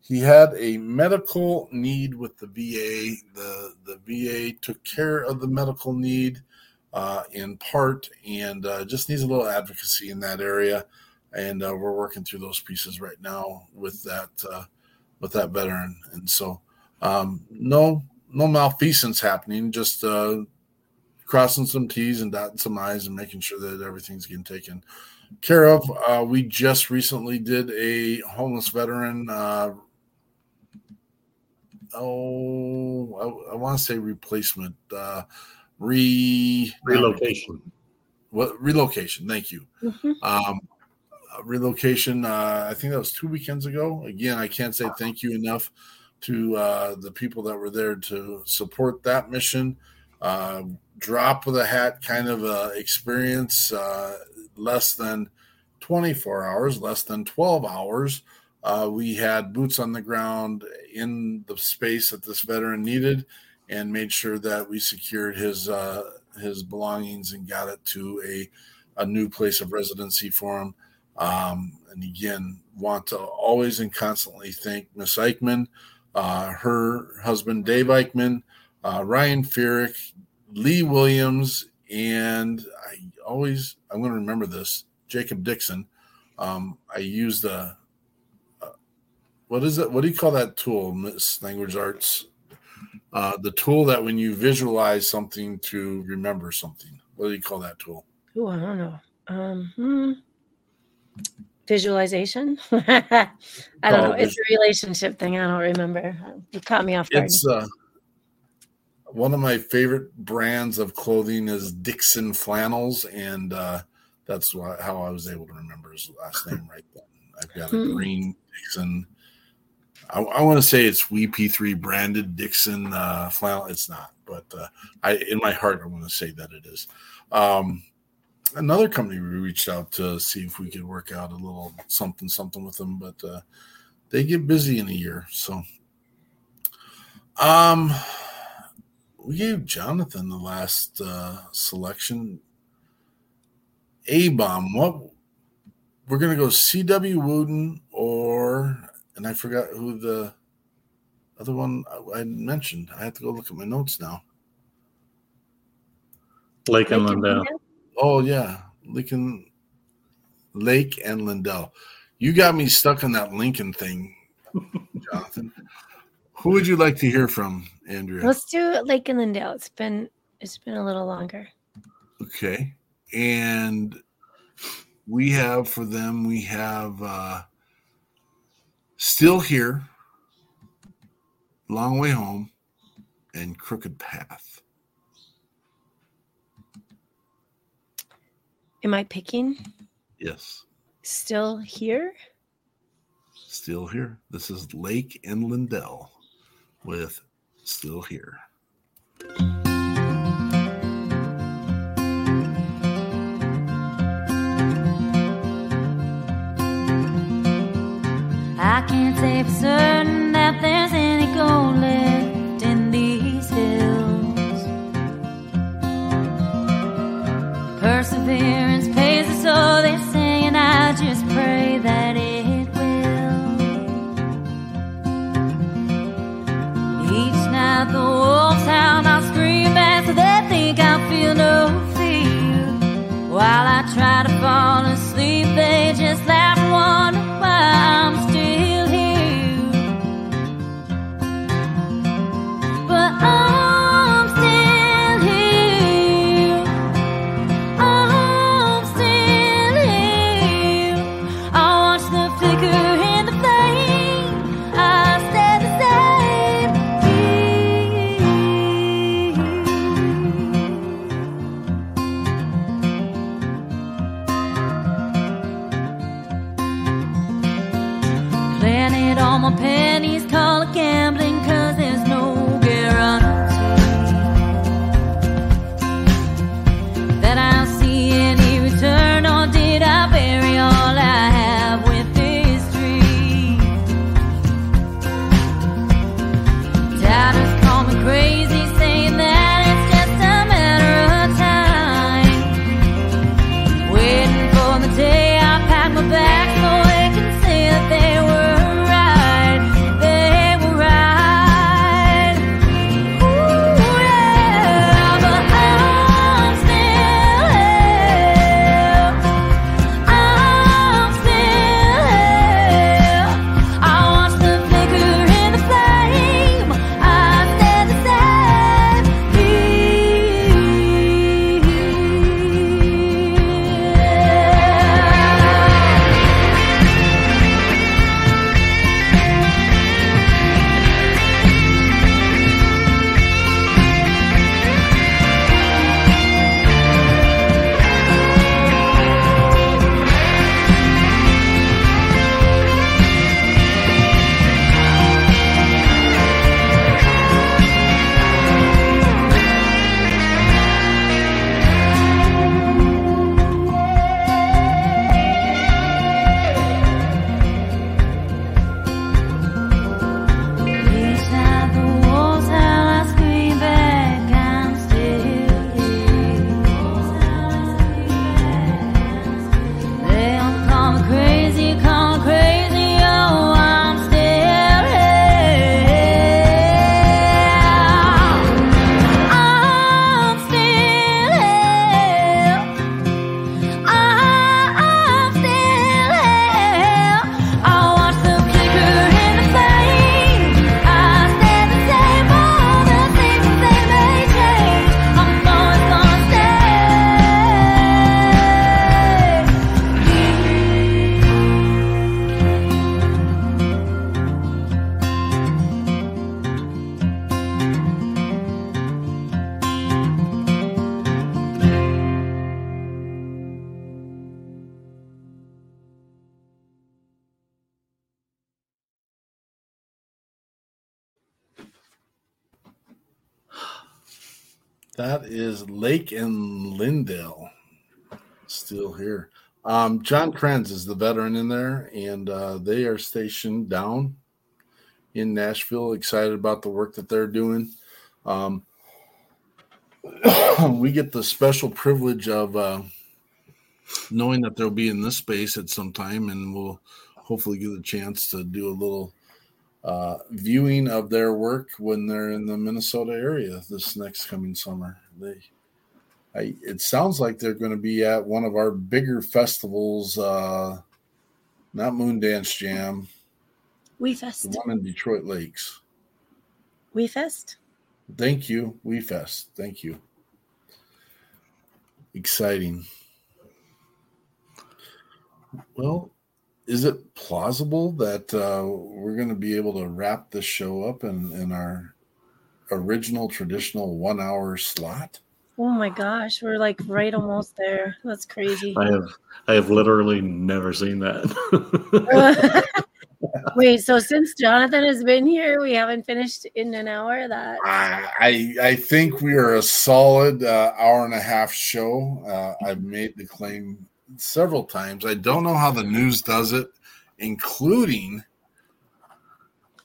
Speaker 6: he had a medical need with the VA. The the VA took care of the medical need uh, in part, and just needs a little advocacy in that area. And uh, we're working through those pieces right now with that uh, with that veteran. And so, um, no no malfeasance happening. Just uh, crossing some T's and dotting some I's and making sure that everything's getting taken care of. Uh, we just recently did a homeless veteran uh, oh, I, I want to say replacement, uh, re
Speaker 5: Relocation.
Speaker 6: what relocation. Thank you.
Speaker 4: Mhm.
Speaker 6: Um, relocation. Uh, I think that was two weekends ago. Again, I can't say thank you enough to uh, the people that were there to support that mission. Uh, drop of the hat kind of uh, experience. Uh, less than 24 hours, less than 12 hours. Uh, we had boots on the ground in the space that this veteran needed, and made sure that we secured his uh, his belongings and got it to a a new place of residency for him. Um, and again, want to always and constantly thank Miss Eichmann, uh, her husband Dave Eichmann, uh, Ryan Fierick, Lee Williams, and I always I'm going to remember this Jacob Dixon. Um, I used the uh, what is it? What do you call that tool, Miss Language Arts? Uh, the tool that when you visualize something to remember something. What do you call that tool?
Speaker 4: Oh, I don't know. Um, hmm. Visualization. I don't
Speaker 6: Oh,
Speaker 4: know. It's a relationship thing. I don't remember. You caught me off guard.
Speaker 6: It's uh, one of my favorite brands of clothing is Dixxon Flannels, and uh, that's why, how I was able to remember his last name right then. I've got a
Speaker 4: Hmm.
Speaker 6: green Dixxon. I, I want to say it's WP3 branded Dixxon uh, flannel. It's not, but uh, I in my heart I want to say that it is. Um, another company we reached out to see if we could work out a little something something with them, but uh, they get busy in a year, so. Um, we gave Jonathan the last uh, selection. A bomb. What we're gonna go C.W. Wooten or and I forgot who the other one I I mentioned. I have to go look at my notes now.
Speaker 5: Lake and
Speaker 4: Lincoln
Speaker 5: Lyndale.
Speaker 4: Lyndale?
Speaker 6: Oh yeah, Lincoln Lake and Lyndale. You got me stuck on that Lincoln thing, Jonathan. Who would you like to hear from, Andrea?
Speaker 4: Let's do Lake and Lyndale. It's been it's been a little longer.
Speaker 6: Okay. And we have for them, we have uh Still Here, Long Way Home, and Crooked Path.
Speaker 4: Am I picking?
Speaker 6: Yes.
Speaker 4: Still here?
Speaker 6: Still Here. This is Lake and Lyndale with Still Here.
Speaker 8: I can't say for certain that there's any gold left in these hills. Perseverance all, they say, and I just pray that it will. Each night the wolves howl, I scream back so they think I feel no fear. While I try to fall asleep, they just laugh wonder
Speaker 6: That is Lake and Lyndale. Still here. Um, John Krenz is the veteran in there, and uh, they are stationed down in Nashville. Excited about the work that they're doing. Um, we get the special privilege of uh, knowing that they'll be in this space at some time, and we'll hopefully get a chance to do a little uh, viewing of their work when they're in the Minnesota area this next coming summer. They, I, it sounds like they're going to be at one of our bigger festivals, uh, not Moondance Jam,
Speaker 4: We
Speaker 6: the
Speaker 4: Fest.
Speaker 6: one in Detroit Lakes.
Speaker 4: We Fest.
Speaker 6: Thank you, WeFest. Thank you. Exciting. Well, is it plausible that uh, we're going to be able to wrap this show up in, in our original traditional one hour slot?
Speaker 4: Oh my gosh, we're like right almost there. That's crazy.
Speaker 5: I have I have literally never seen that.
Speaker 4: Wait, so since Jonathan has been here, we haven't finished in an hour. That
Speaker 6: I I I think we are a solid uh, hour and a half show. Uh, I've made the claim several times. I don't know how the news does it, including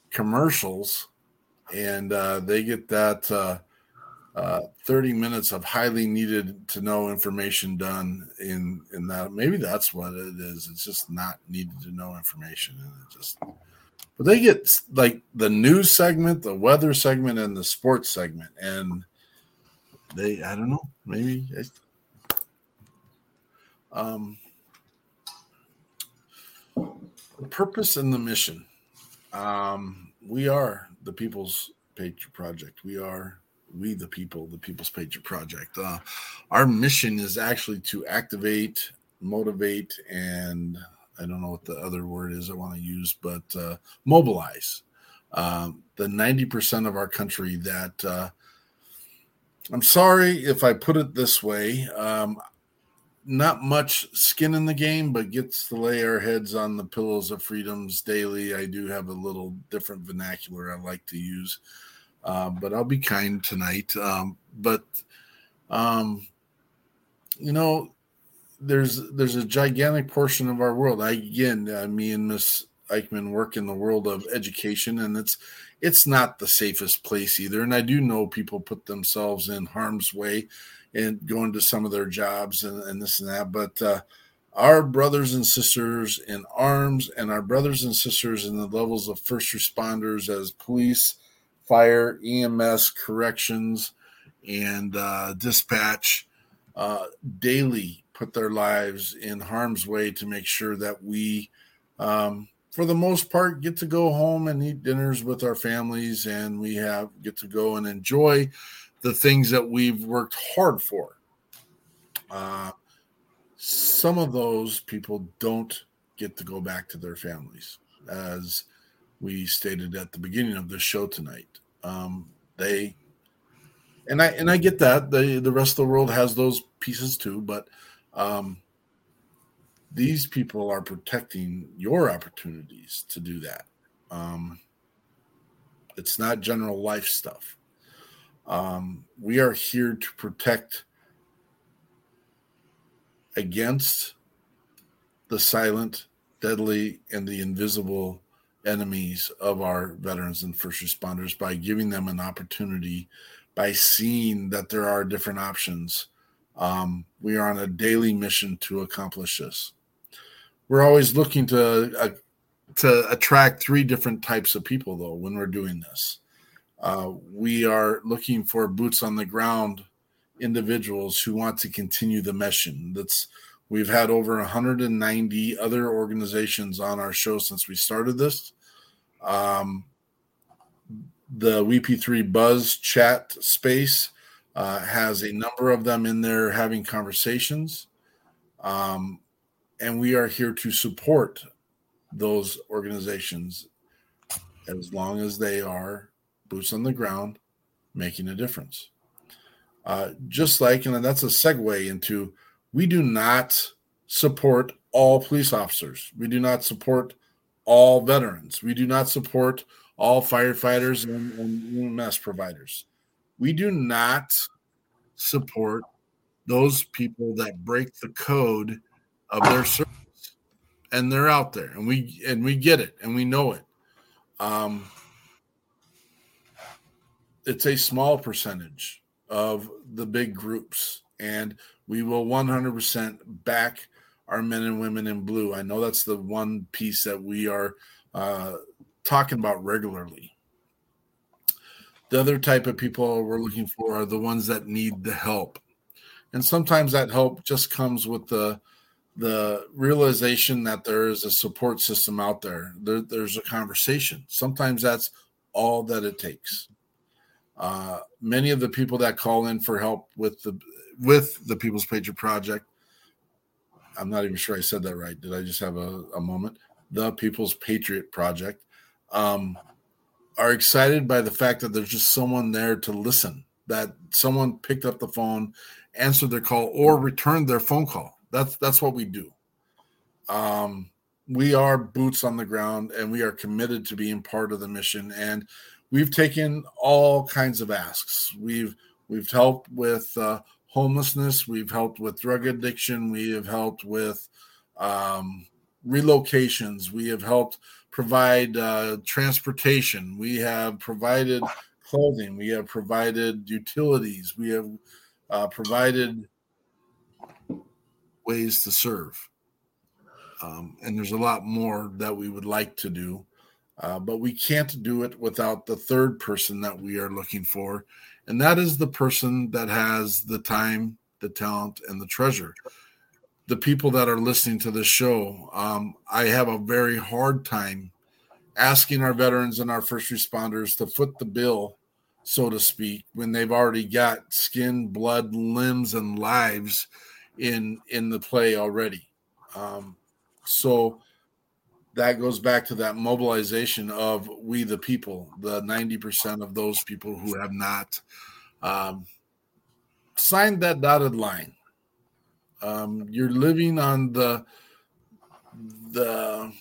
Speaker 6: commercials, and uh, they get that uh, uh, thirty minutes of highly needed to know information done in in that. Maybe that's what it is. It's just not needed to know information, and it just. But they get like the news segment, the weather segment, and the sports segment, and they I don't know maybe. Um, the purpose and the mission. Um, we are the People's Patriot Project. We are we the people, the People's Patriot Project. Uh, our mission is actually to activate, motivate, and I don't know what the other word is I want to use, but uh, mobilize um, the 90% of our country that uh, I'm sorry if I put it this way. Um, not much skin in the game, but gets to lay our heads on the pillows of freedoms daily. I do have a little different vernacular I like to use, uh, but I'll be kind tonight. Um, but um, you know, there's there's a gigantic portion of our world. I again, uh, me and Miss Eichmann work in the world of education, and it's it's not the safest place either. And I do know people put themselves in harm's way and going to some of their jobs and, and this and that. But uh, our brothers and sisters in arms and our brothers and sisters in the levels of first responders as police, fire, EMS, corrections, and uh, dispatch uh, daily put their lives in harm's way to make sure that we, um, for the most part, get to go home and eat dinners with our families, and we have get to go and enjoy the things that we've worked hard for. Uh, some of those people don't get to go back to their families, as we stated at the beginning of this show tonight. Um, they and I and I get that the the rest of the world has those pieces too, but um, these people are protecting your opportunities to do that. Um, it's not general life stuff. Um, we are here to protect against the silent, deadly, and the invisible enemies of our veterans and first responders by giving them an opportunity, by seeing that there are different options. Um, we are on a daily mission to accomplish this. We're always looking to uh, to attract three different types of people, though, when we're doing this. Uh, we are looking for boots on the ground individuals who want to continue the mission. That's we've had over 190 other organizations on our show since we started this. Um, the WP3 Buzz chat space uh, has a number of them in there having conversations. Um, and we are here to support those organizations as long as they are boots on the ground making a difference. Uh, just like, and that's a segue into we do not support all police officers. We do not support all veterans. We do not support all firefighters and, and EMS providers. We do not support those people that break the code of their service and they're out there and we and we get it and we know it um it's a small percentage of the big groups. And we will 100% back our men and women in blue. I know that's the one piece that we are uh talking about regularly. The other type of people we're looking for are the ones that need the help. And sometimes that help just comes with the the realization that there is a support system out there. there there's a conversation. Sometimes that's all that it takes uh, many of the people that call in for help with the with the people's patriot project i'm not even sure i said that right did i just have a, a moment the people's patriot project um, are excited by the fact that there's just someone there to listen that someone picked up the phone answered their call or returned their phone call. That's that's what we do. Um, we are boots on the ground and we are committed to being part of the mission. And we've taken all kinds of asks. We've we've helped with uh, homelessness. We've helped with drug addiction. We have helped with um, relocations. We have helped provide uh, transportation. We have provided clothing. We have provided utilities. We have uh, provided ways to serve. Um, and there's a lot more that we would like to do, uh, but we can't do it without the third person that we are looking for. And that is the person that has the time, the talent, and the treasure. The people that are listening to this show, um, I have a very hard time asking our veterans and our first responders to foot the bill so to speak, when they've already got skin, blood, limbs, and lives in in the play already. Um, so that goes back to that mobilization of we the people, the 90% of those people who have not um, signed that dotted line. Um, you're living on the the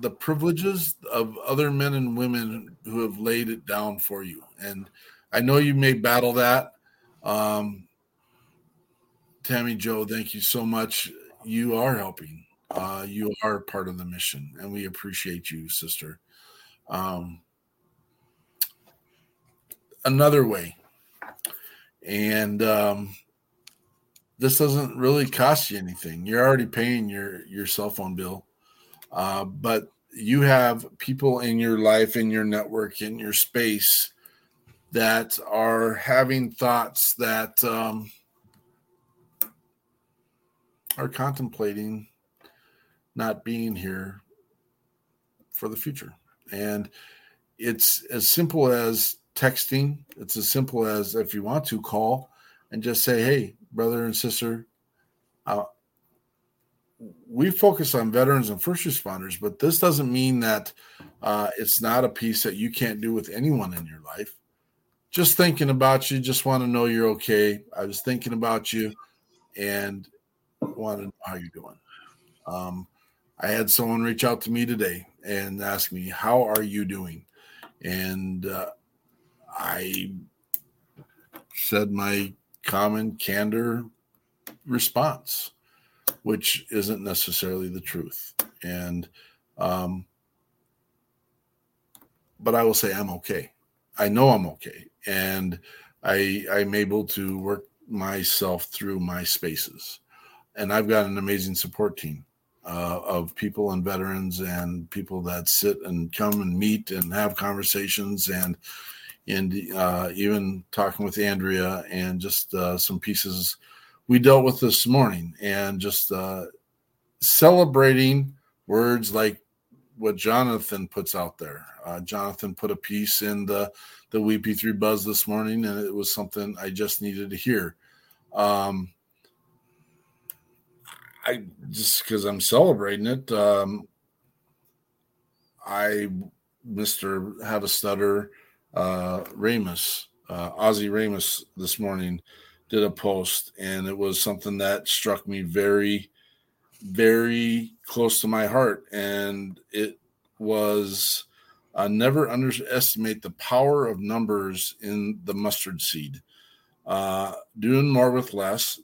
Speaker 6: the privileges of other men and women who have laid it down for you. And I know you may battle that. Um, Tammy Joe, thank you so much. You are helping. Uh, you are part of the mission, and we appreciate you, sister. Um, another way, and um, this doesn't really cost you anything. You're already paying your your cell phone bill uh, but you have people in your life, in your network, in your space that are having thoughts that um, are contemplating not being here for the future. And it's as simple as texting, it's as simple as if you want to call and just say, hey, brother and sister, uh, we focus on veterans and first responders, but this doesn't mean that uh, it's not a piece that you can't do with anyone in your life. Just thinking about you, just want to know you're okay. I was thinking about you and want to know how you're doing. Um, I had someone reach out to me today and ask me, How are you doing? And uh, I said my common candor response which isn't necessarily the truth. And, um, but I will say I'm okay. I know I'm okay, and I I'm able to work myself through my spaces, and I've got an amazing support team uh, of people and veterans and people that sit and come and meet and have conversations and and uh, even talking with Andrea and just uh, some pieces we dealt with this morning and just uh, celebrating words like what Jonathan puts out there. Uh, Jonathan put a piece in the the WP3 Buzz this morning, and it was something I just needed to hear. Um, I just because I'm celebrating it. Um, I, Mister Have a Stutter, uh, Ramus, uh, Ozzy Ramos this morning did a post, and it was something that struck me very, very close to my heart. And it was uh, never underestimate the power of numbers in the mustard seed. uh, doing more with less.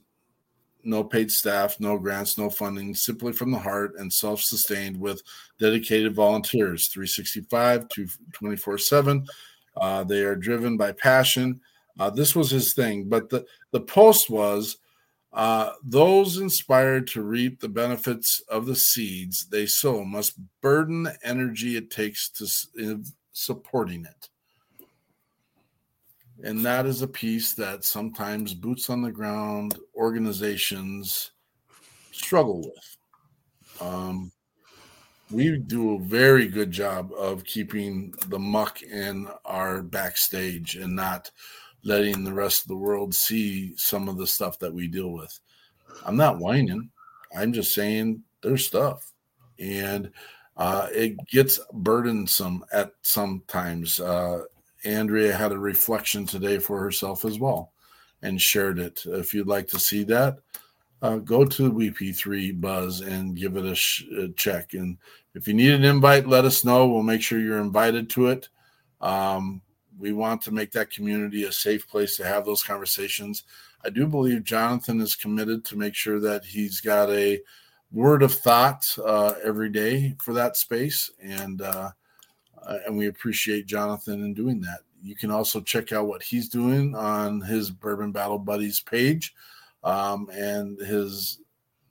Speaker 6: No paid staff, no grants, no funding, simply from the heart and self sustained with dedicated volunteers 365 to 24 7. Uh, they are driven by passion. Uh, this was his thing, but the, the post was uh, those inspired to reap the benefits of the seeds they sow must burden the energy it takes to supporting it. And that is a piece that sometimes boots on the ground organizations struggle with. Um, we do a very good job of keeping the muck in our backstage and not letting the rest of the world see some of the stuff that we deal with. I'm not whining. I'm just saying there's stuff. And uh, it gets burdensome at sometimes. Uh, Andrea had a reflection today for herself as well and shared it. If you'd like to see that, uh, go to WP3 Buzz and give it a, sh- a check. And if you need an invite, let us know. We'll make sure you're invited to it. Um, we want to make that community a safe place to have those conversations. I do believe Jonathan is committed to make sure that he's got a word of thought uh, every day for that space, and uh, uh, and we appreciate Jonathan in doing that. You can also check out what he's doing on his Bourbon Battle Buddies page, um, and his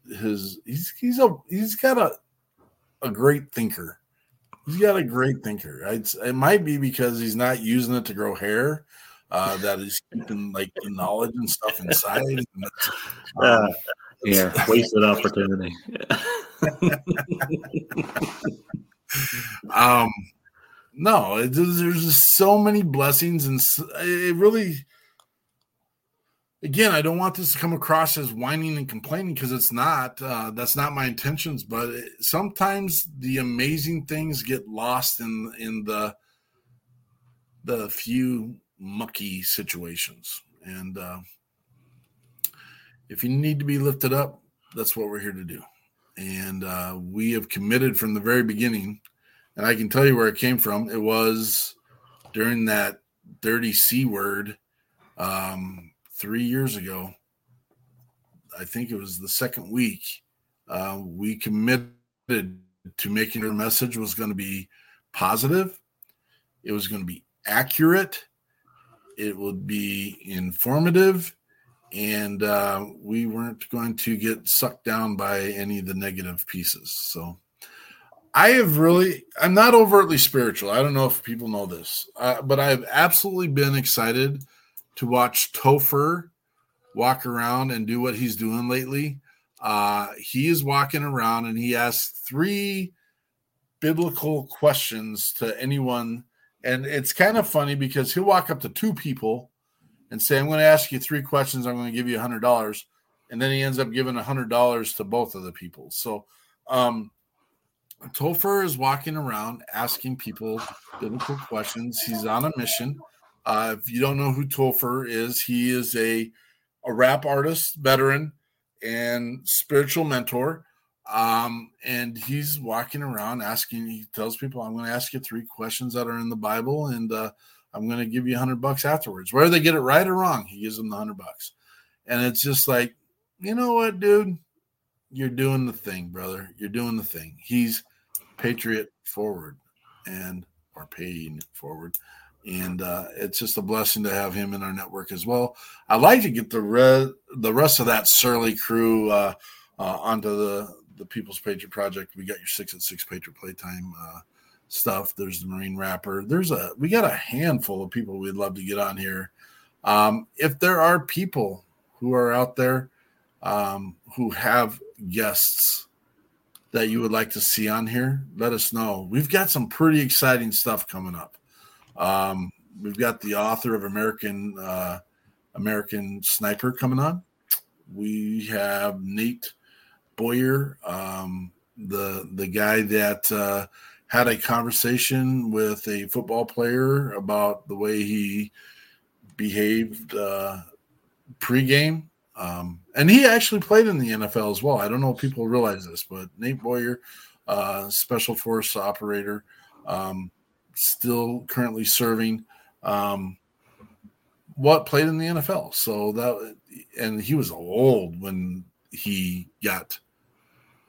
Speaker 6: his he's he's a he's got a a great thinker. He's got a great thinker. It's, it might be because he's not using it to grow hair. Uh, that he's keeping like the knowledge and stuff inside. And um,
Speaker 5: Uh, yeah, wasted opportunity.
Speaker 6: um no it, there's just so many blessings and it really again i don't want this to come across as whining and complaining because it's not uh, that's not my intentions but it, sometimes the amazing things get lost in in the the few mucky situations. And uh, if you need to be lifted up that's what we're here to do. And uh, we have committed from the very beginning and i can tell you where it came from. It was during that dirty c word um, three years ago. I think it was the second week uh, we committed to making our message was going to be positive. It was going to be accurate. It would be informative. And uh, we weren't going to get sucked down by any of the negative pieces. So I have really, I'm not overtly spiritual. I don't know if people know this, uh, but I've absolutely been excited to watch Topher walk around and do what he's doing lately. Uh, he is walking around and he asked three biblical questions to anyone. And it's kind of funny because he'll walk up to two people and say, I'm going to ask you three questions. I'm going to give you a hundred dollars. And then he ends up giving a hundred dollars to both of the people. So, um, Topher is walking around asking people biblical questions. He's on a mission. Uh, if you don't know who Topher is, he is a, a rap artist, veteran, and spiritual mentor. Um, and he's walking around asking, he tells people, I'm going to ask you three questions that are in the Bible, and uh, I'm going to give you hundred bucks afterwards. Whether they get it right or wrong, he gives them the hundred bucks. And it's just like, you know what, dude? You're doing the thing, brother. You're doing the thing. He's patriot forward and or paying forward. And uh, it's just a blessing to have him in our network as well. I'd like to get the re- the rest of that surly crew uh, uh, onto the the People's Patriot Project. We got your six at six Patriot Playtime uh, stuff. There's the Marine Rapper. There's a we got a handful of people we'd love to get on here. Um, if there are people who are out there um, who have guests that you would like to see on here, let us know. We've got some pretty exciting stuff coming up. Um, we've got the author of American uh, American Sniper coming on. We have Nate Boyer, um, the the guy that uh, had a conversation with a football player about the way he behaved uh, pregame. Um, and he actually played in the NFL as well. I don't know if people realize this, but Nate Boyer, uh, special force operator, um, still currently serving. Um, what played in the NFL. So that and he was old when he got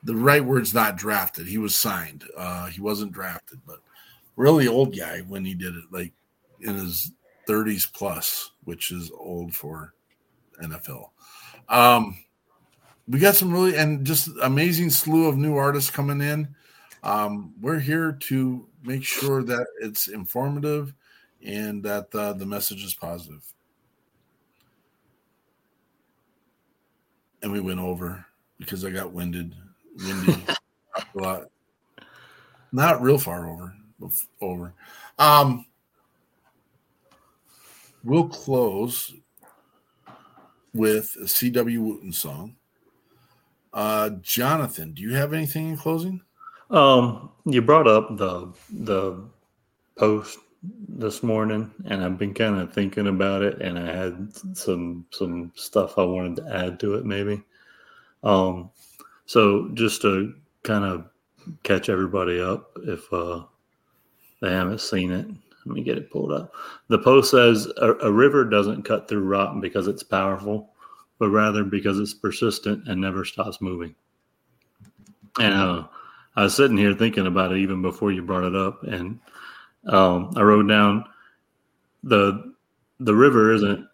Speaker 6: the right word's not drafted. He was signed. Uh, he wasn't drafted, but really old guy when he did it, like in his 30s plus, which is old for NFL. Um, we got some really and just amazing slew of new artists coming in. Um, we're here to make sure that it's informative and that uh, the message is positive. And we went over because I got winded, windy a lot. Not real far over, but over. Um, we'll close with C.W. Wooten song. Uh, Jonathan, do you have anything in closing?
Speaker 5: Um, you brought up the the post this morning, and I've been kind of thinking about it, and I had some some stuff I wanted to add to it, maybe. Um, so just to kind of catch everybody up, if uh, they haven't seen it, let me get it pulled up. The post says a, a river doesn't cut through rock because it's powerful, but rather because it's persistent and never stops moving. And uh, I was sitting here thinking about it even before you brought it up, and um, I wrote down the the river isn't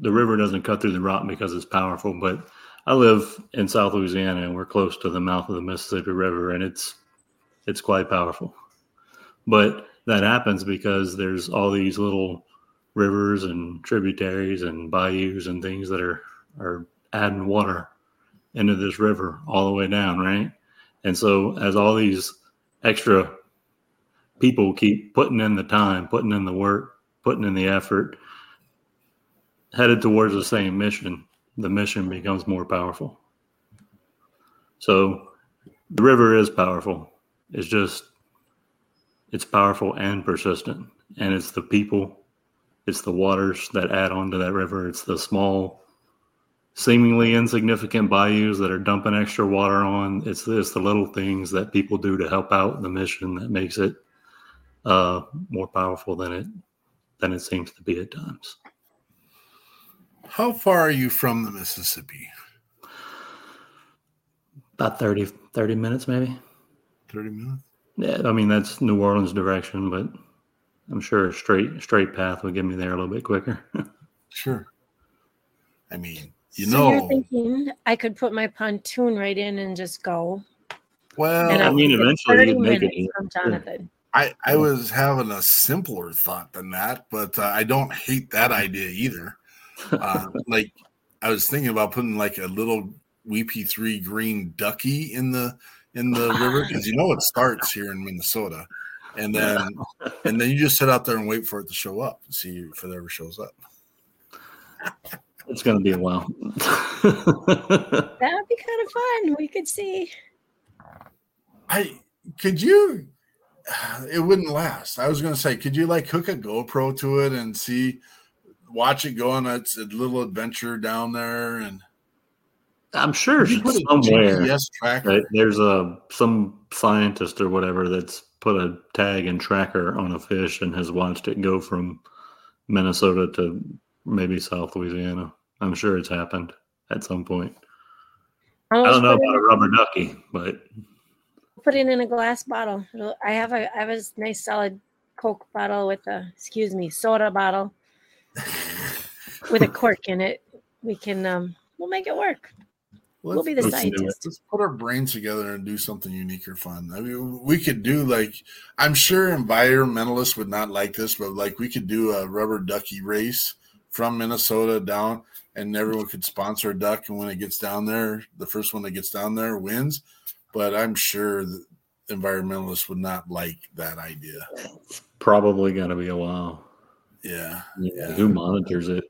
Speaker 5: the river doesn't cut through the rock because it's powerful, but I live in South Louisiana and we're close to the mouth of the Mississippi River, and it's it's quite powerful. But that happens because there's all these little rivers and tributaries and bayous and things that are are adding water into this river all the way down, right? And so as all these extra people keep putting in the time, putting in the work, putting in the effort, headed towards the same mission, the mission becomes more powerful. So the river is powerful. It's just it's powerful and persistent. And it's the people, it's the waters that add on to that river. It's the small, seemingly insignificant bayous that are dumping extra water on. It's it's the little things that people do to help out the mission that makes it uh, more powerful than it than it seems to be at times.
Speaker 6: How far are you from the Mississippi?
Speaker 5: About 30, 30 minutes, maybe.
Speaker 6: 30 minutes?
Speaker 5: Yeah, I mean that's New Orleans direction, but I'm sure a straight straight path would get me there a little bit quicker.
Speaker 6: Sure. I mean, you
Speaker 4: so
Speaker 6: know,
Speaker 4: you're thinking I could put my pontoon right in and just go.
Speaker 6: well,
Speaker 4: and
Speaker 5: I mean, eventually you'd make it
Speaker 4: minutes
Speaker 5: easier.
Speaker 4: from Jonathan.
Speaker 6: I, I was having a simpler thought than that, but uh, I don't hate that idea either. Uh, like I was thinking about putting like a little WP3 green ducky in the in the river because you know it starts here in Minnesota, and then and then you just sit out there and wait for it to show up and see if it ever shows up.
Speaker 5: It's going to be a while.
Speaker 4: That would be kind of fun. We could see.
Speaker 6: I could you. It wouldn't last. I was going to say, could you like hook a GoPro to it and see, watch it go on its a little adventure down there and
Speaker 5: I'm sure
Speaker 6: Could a
Speaker 5: somewhere
Speaker 6: GPS tracker.
Speaker 5: that there's a some scientist or whatever that's put a tag and tracker on a fish and has watched it go from Minnesota to maybe South Louisiana. I'm sure it's happened at some point. I don't know about a rubber ducky, but
Speaker 4: Put it in a glass bottle. I have a I have a nice solid Coke bottle with a excuse me soda bottle with a cork in it. We can um we'll make it work. We'll be the
Speaker 5: let's do it.
Speaker 4: scientist.
Speaker 6: Let's put our brains together and do something unique or fun. I mean, we could do like I'm sure environmentalists would not like this, but like we could do a rubber ducky race from Minnesota down, and everyone could sponsor a duck, and when it gets down there, the first one that gets down there wins. But I'm sure that environmentalists would not like that idea.
Speaker 5: probably going to be a while.
Speaker 6: Yeah,
Speaker 5: Yeah, Who monitors it?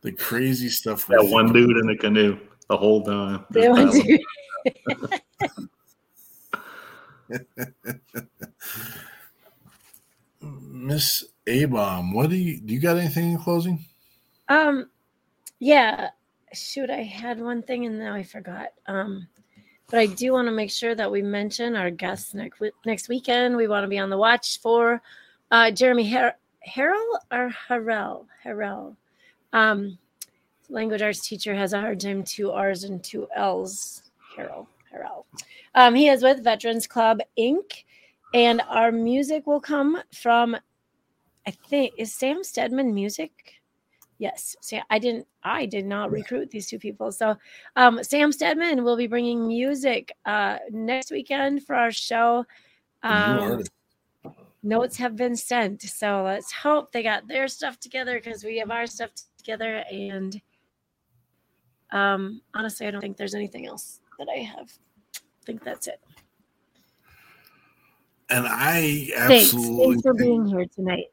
Speaker 6: the crazy stuff.
Speaker 5: That one
Speaker 6: of.
Speaker 5: dude in the canoe the whole time.
Speaker 4: They
Speaker 5: Just
Speaker 4: want to-
Speaker 6: Miss Abom, what do you do? You got anything in closing?
Speaker 4: Um, yeah. Shoot, I had one thing and now I forgot. Um, but I do want to make sure that we mention our guests next next weekend. We want to be on the watch for uh, Jeremy Har- Harrell or Harrell? Harrell. Um, language arts teacher has a hard time two R's and two L's. Harrell. Harrell. Um, he is with Veterans Club Inc. And our music will come from, I think, is Sam Steadman music? Yes, Sam. I didn't. I did not recruit these two people. So, um, Sam Steadman will be bringing music uh, next weekend for our show. Um, notes have been sent, so let's hope they got their stuff together because we have our stuff together. And um, honestly, I don't think there's anything else that I have. I think that's it.
Speaker 6: And I
Speaker 4: Thanks.
Speaker 6: absolutely
Speaker 4: Thanks for being here tonight.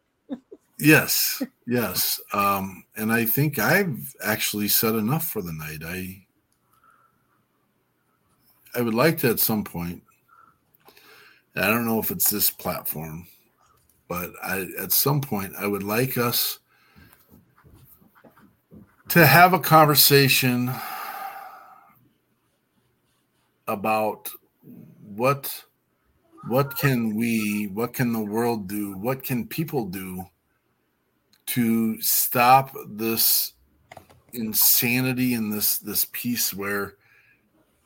Speaker 6: Yes, yes. Um, and I think I've actually said enough for the night. I I would like to at some point. I don't know if it's this platform, but I at some point I would like us to have a conversation about what what can we what can the world do what can people do to stop this insanity and this this piece where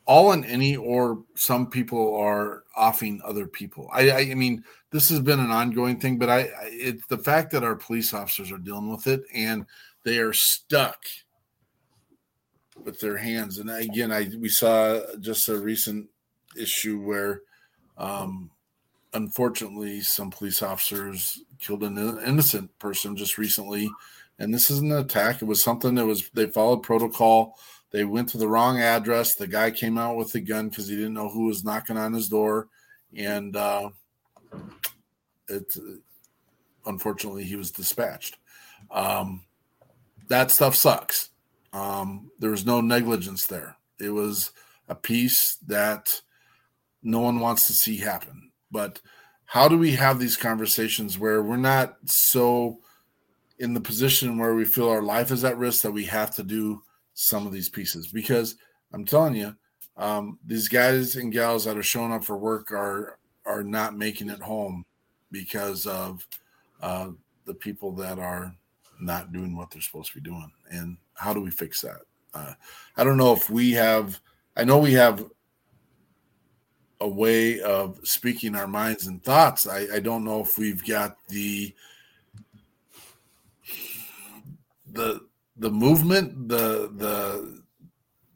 Speaker 6: all and any or some people are offing other people. I, I I mean this has been an ongoing thing, but I, I it's the fact that our police officers are dealing with it and they are stuck with their hands. And again, I we saw just a recent issue where um unfortunately some police officers killed an innocent person just recently. And this isn't an attack. It was something that was they followed protocol. They went to the wrong address. The guy came out with the gun because he didn't know who was knocking on his door. And uh it unfortunately he was dispatched. Um that stuff sucks. Um there was no negligence there. It was a piece that no one wants to see happen. But how do we have these conversations where we're not so in the position where we feel our life is at risk that we have to do some of these pieces? Because i'm telling you um, these guys and gals that are showing up for work are are not making it home because of uh, the people that are not doing what they're supposed to be doing and how do we fix that uh, i don't know if we have i know we have a way of speaking our minds and thoughts. I, I don't know if we've got the the the movement, the the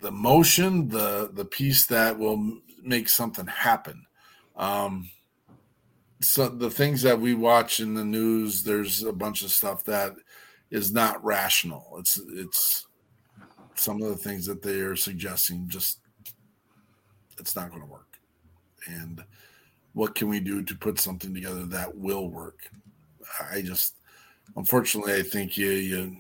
Speaker 6: the motion, the the piece that will make something happen. Um, so the things that we watch in the news, there's a bunch of stuff that is not rational. It's it's some of the things that they are suggesting just it's not going to work. And what can we do to put something together that will work? I just unfortunately i think you you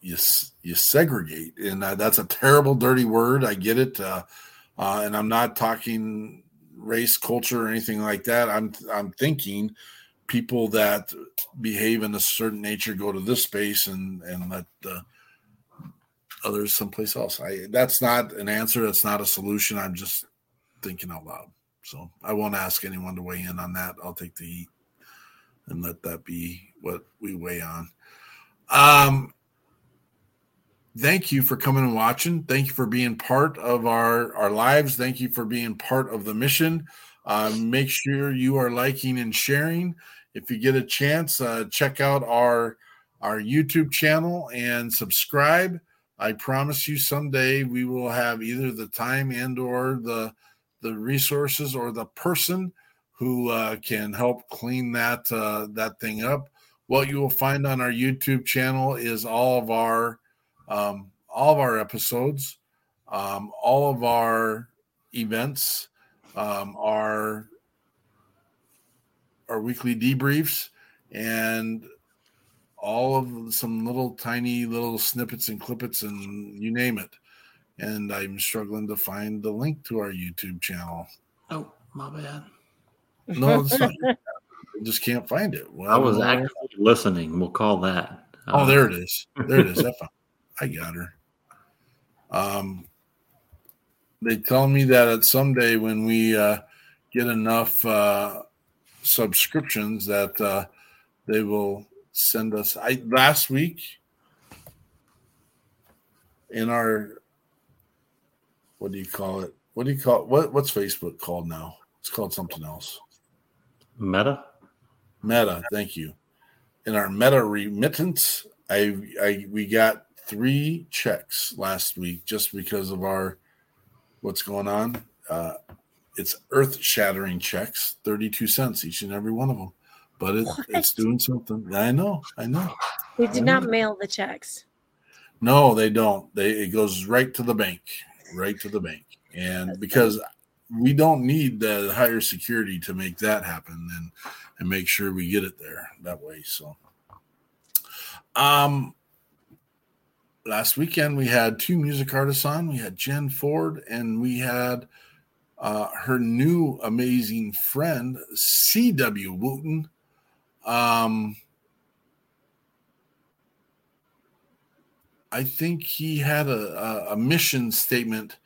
Speaker 6: you, you segregate. And that's a terrible dirty word. I get it. Uh, uh, and i'm not talking race culture or anything like that. I'm i'm thinking people that behave in a certain nature go to this space and and let the others someplace else i that's not an answer that's not a solution i'm just thinking out loud. So I won't ask anyone to weigh in on that. I'll take the heat and let that be what we weigh on. Um, thank you for coming and watching. Thank you for being part of our our lives. Thank you for being part of the mission. Uh, make sure you are liking and sharing. If you get a chance, uh, check out our our YouTube channel and subscribe. I promise you someday we will have either the time and or the the resources or the person who uh, can help clean that uh, that thing up. What you will find on our YouTube channel is all of our um, all of our episodes, um, all of our events, um, our our weekly debriefs, and all of some little tiny little snippets and clippets and you name it and I'm struggling to find the link to our YouTube channel.
Speaker 5: Oh, my bad.
Speaker 6: No, it's not. I just can't find it. Well,
Speaker 5: I was
Speaker 6: well,
Speaker 5: actually listening. We'll call that.
Speaker 6: Oh,
Speaker 5: Uh,
Speaker 6: there it is. There it is. I, found- I got her. Um, they tell me that at someday when we uh, get enough uh, subscriptions, that uh, they will send us. I last week in our what do you call it? What do you call what? What's Facebook called now? It's called something else.
Speaker 5: Meta.
Speaker 6: Meta. Thank you. In our Meta remittance, I, I we got three checks last week just because of our what's going on. Uh, it's earth shattering checks, thirty two cents each and every one of them. But it, it's doing something. I know. I know.
Speaker 4: We did not mail the checks.
Speaker 6: No, they don't. They it goes right to the bank, right to the bank, and because we don't need the higher security to make that happen, and and make sure we get it there that way. So, um, last weekend we had two music artists on. We had Jenn Ford, and we had uh, her new amazing friend C.W. Wooten. Um, I think he had a, a, a mission statement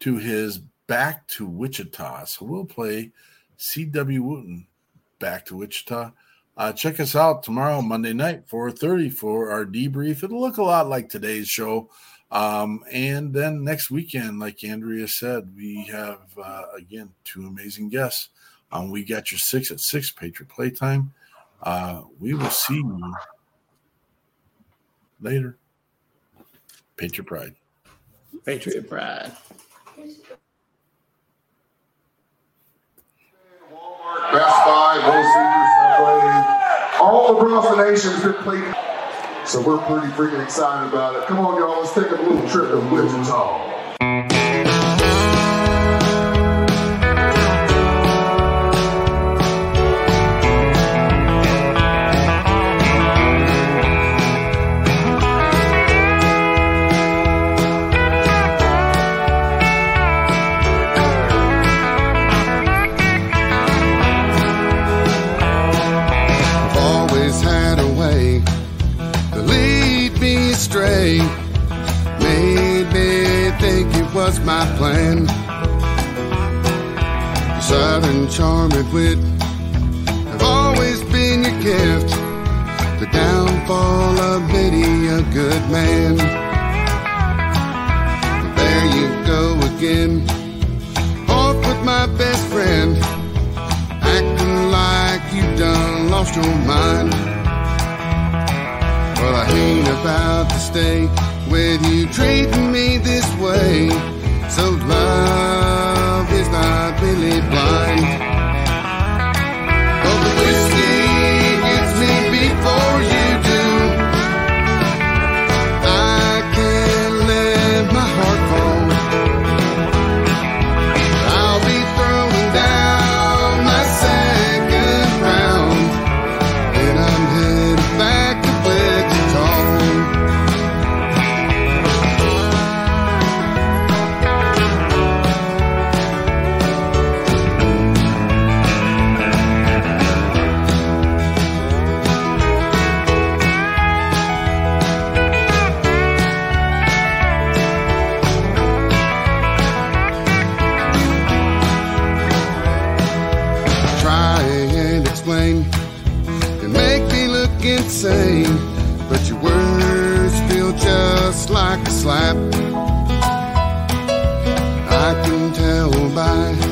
Speaker 6: to his back to Wichita. So we'll play C.W. Wooten back to Wichita. Uh, check us out tomorrow, Monday night, 4.30 for our debrief. It'll look a lot like today's show. Um, and then next weekend, like Andrea said, we have, uh, again, two amazing guests. Um, we got your six at six Patriot Playtime. Uh, we will see you later. Patriot Pride.
Speaker 5: Patriot Pride.
Speaker 9: Best Buy, Little Subway, all across the nation has been played. So we're pretty freaking excited about it. Come on, y'all, let's take a little trip to Wichita.
Speaker 10: Charm and wit have always been your gift. The downfall of many a good man. But there you go again, off with my best friend acting like you've done lost your mind. Well, I ain't about to stay with you treating me this way. So love is not really blind. can say, but your words feel just like a slap. I can tell by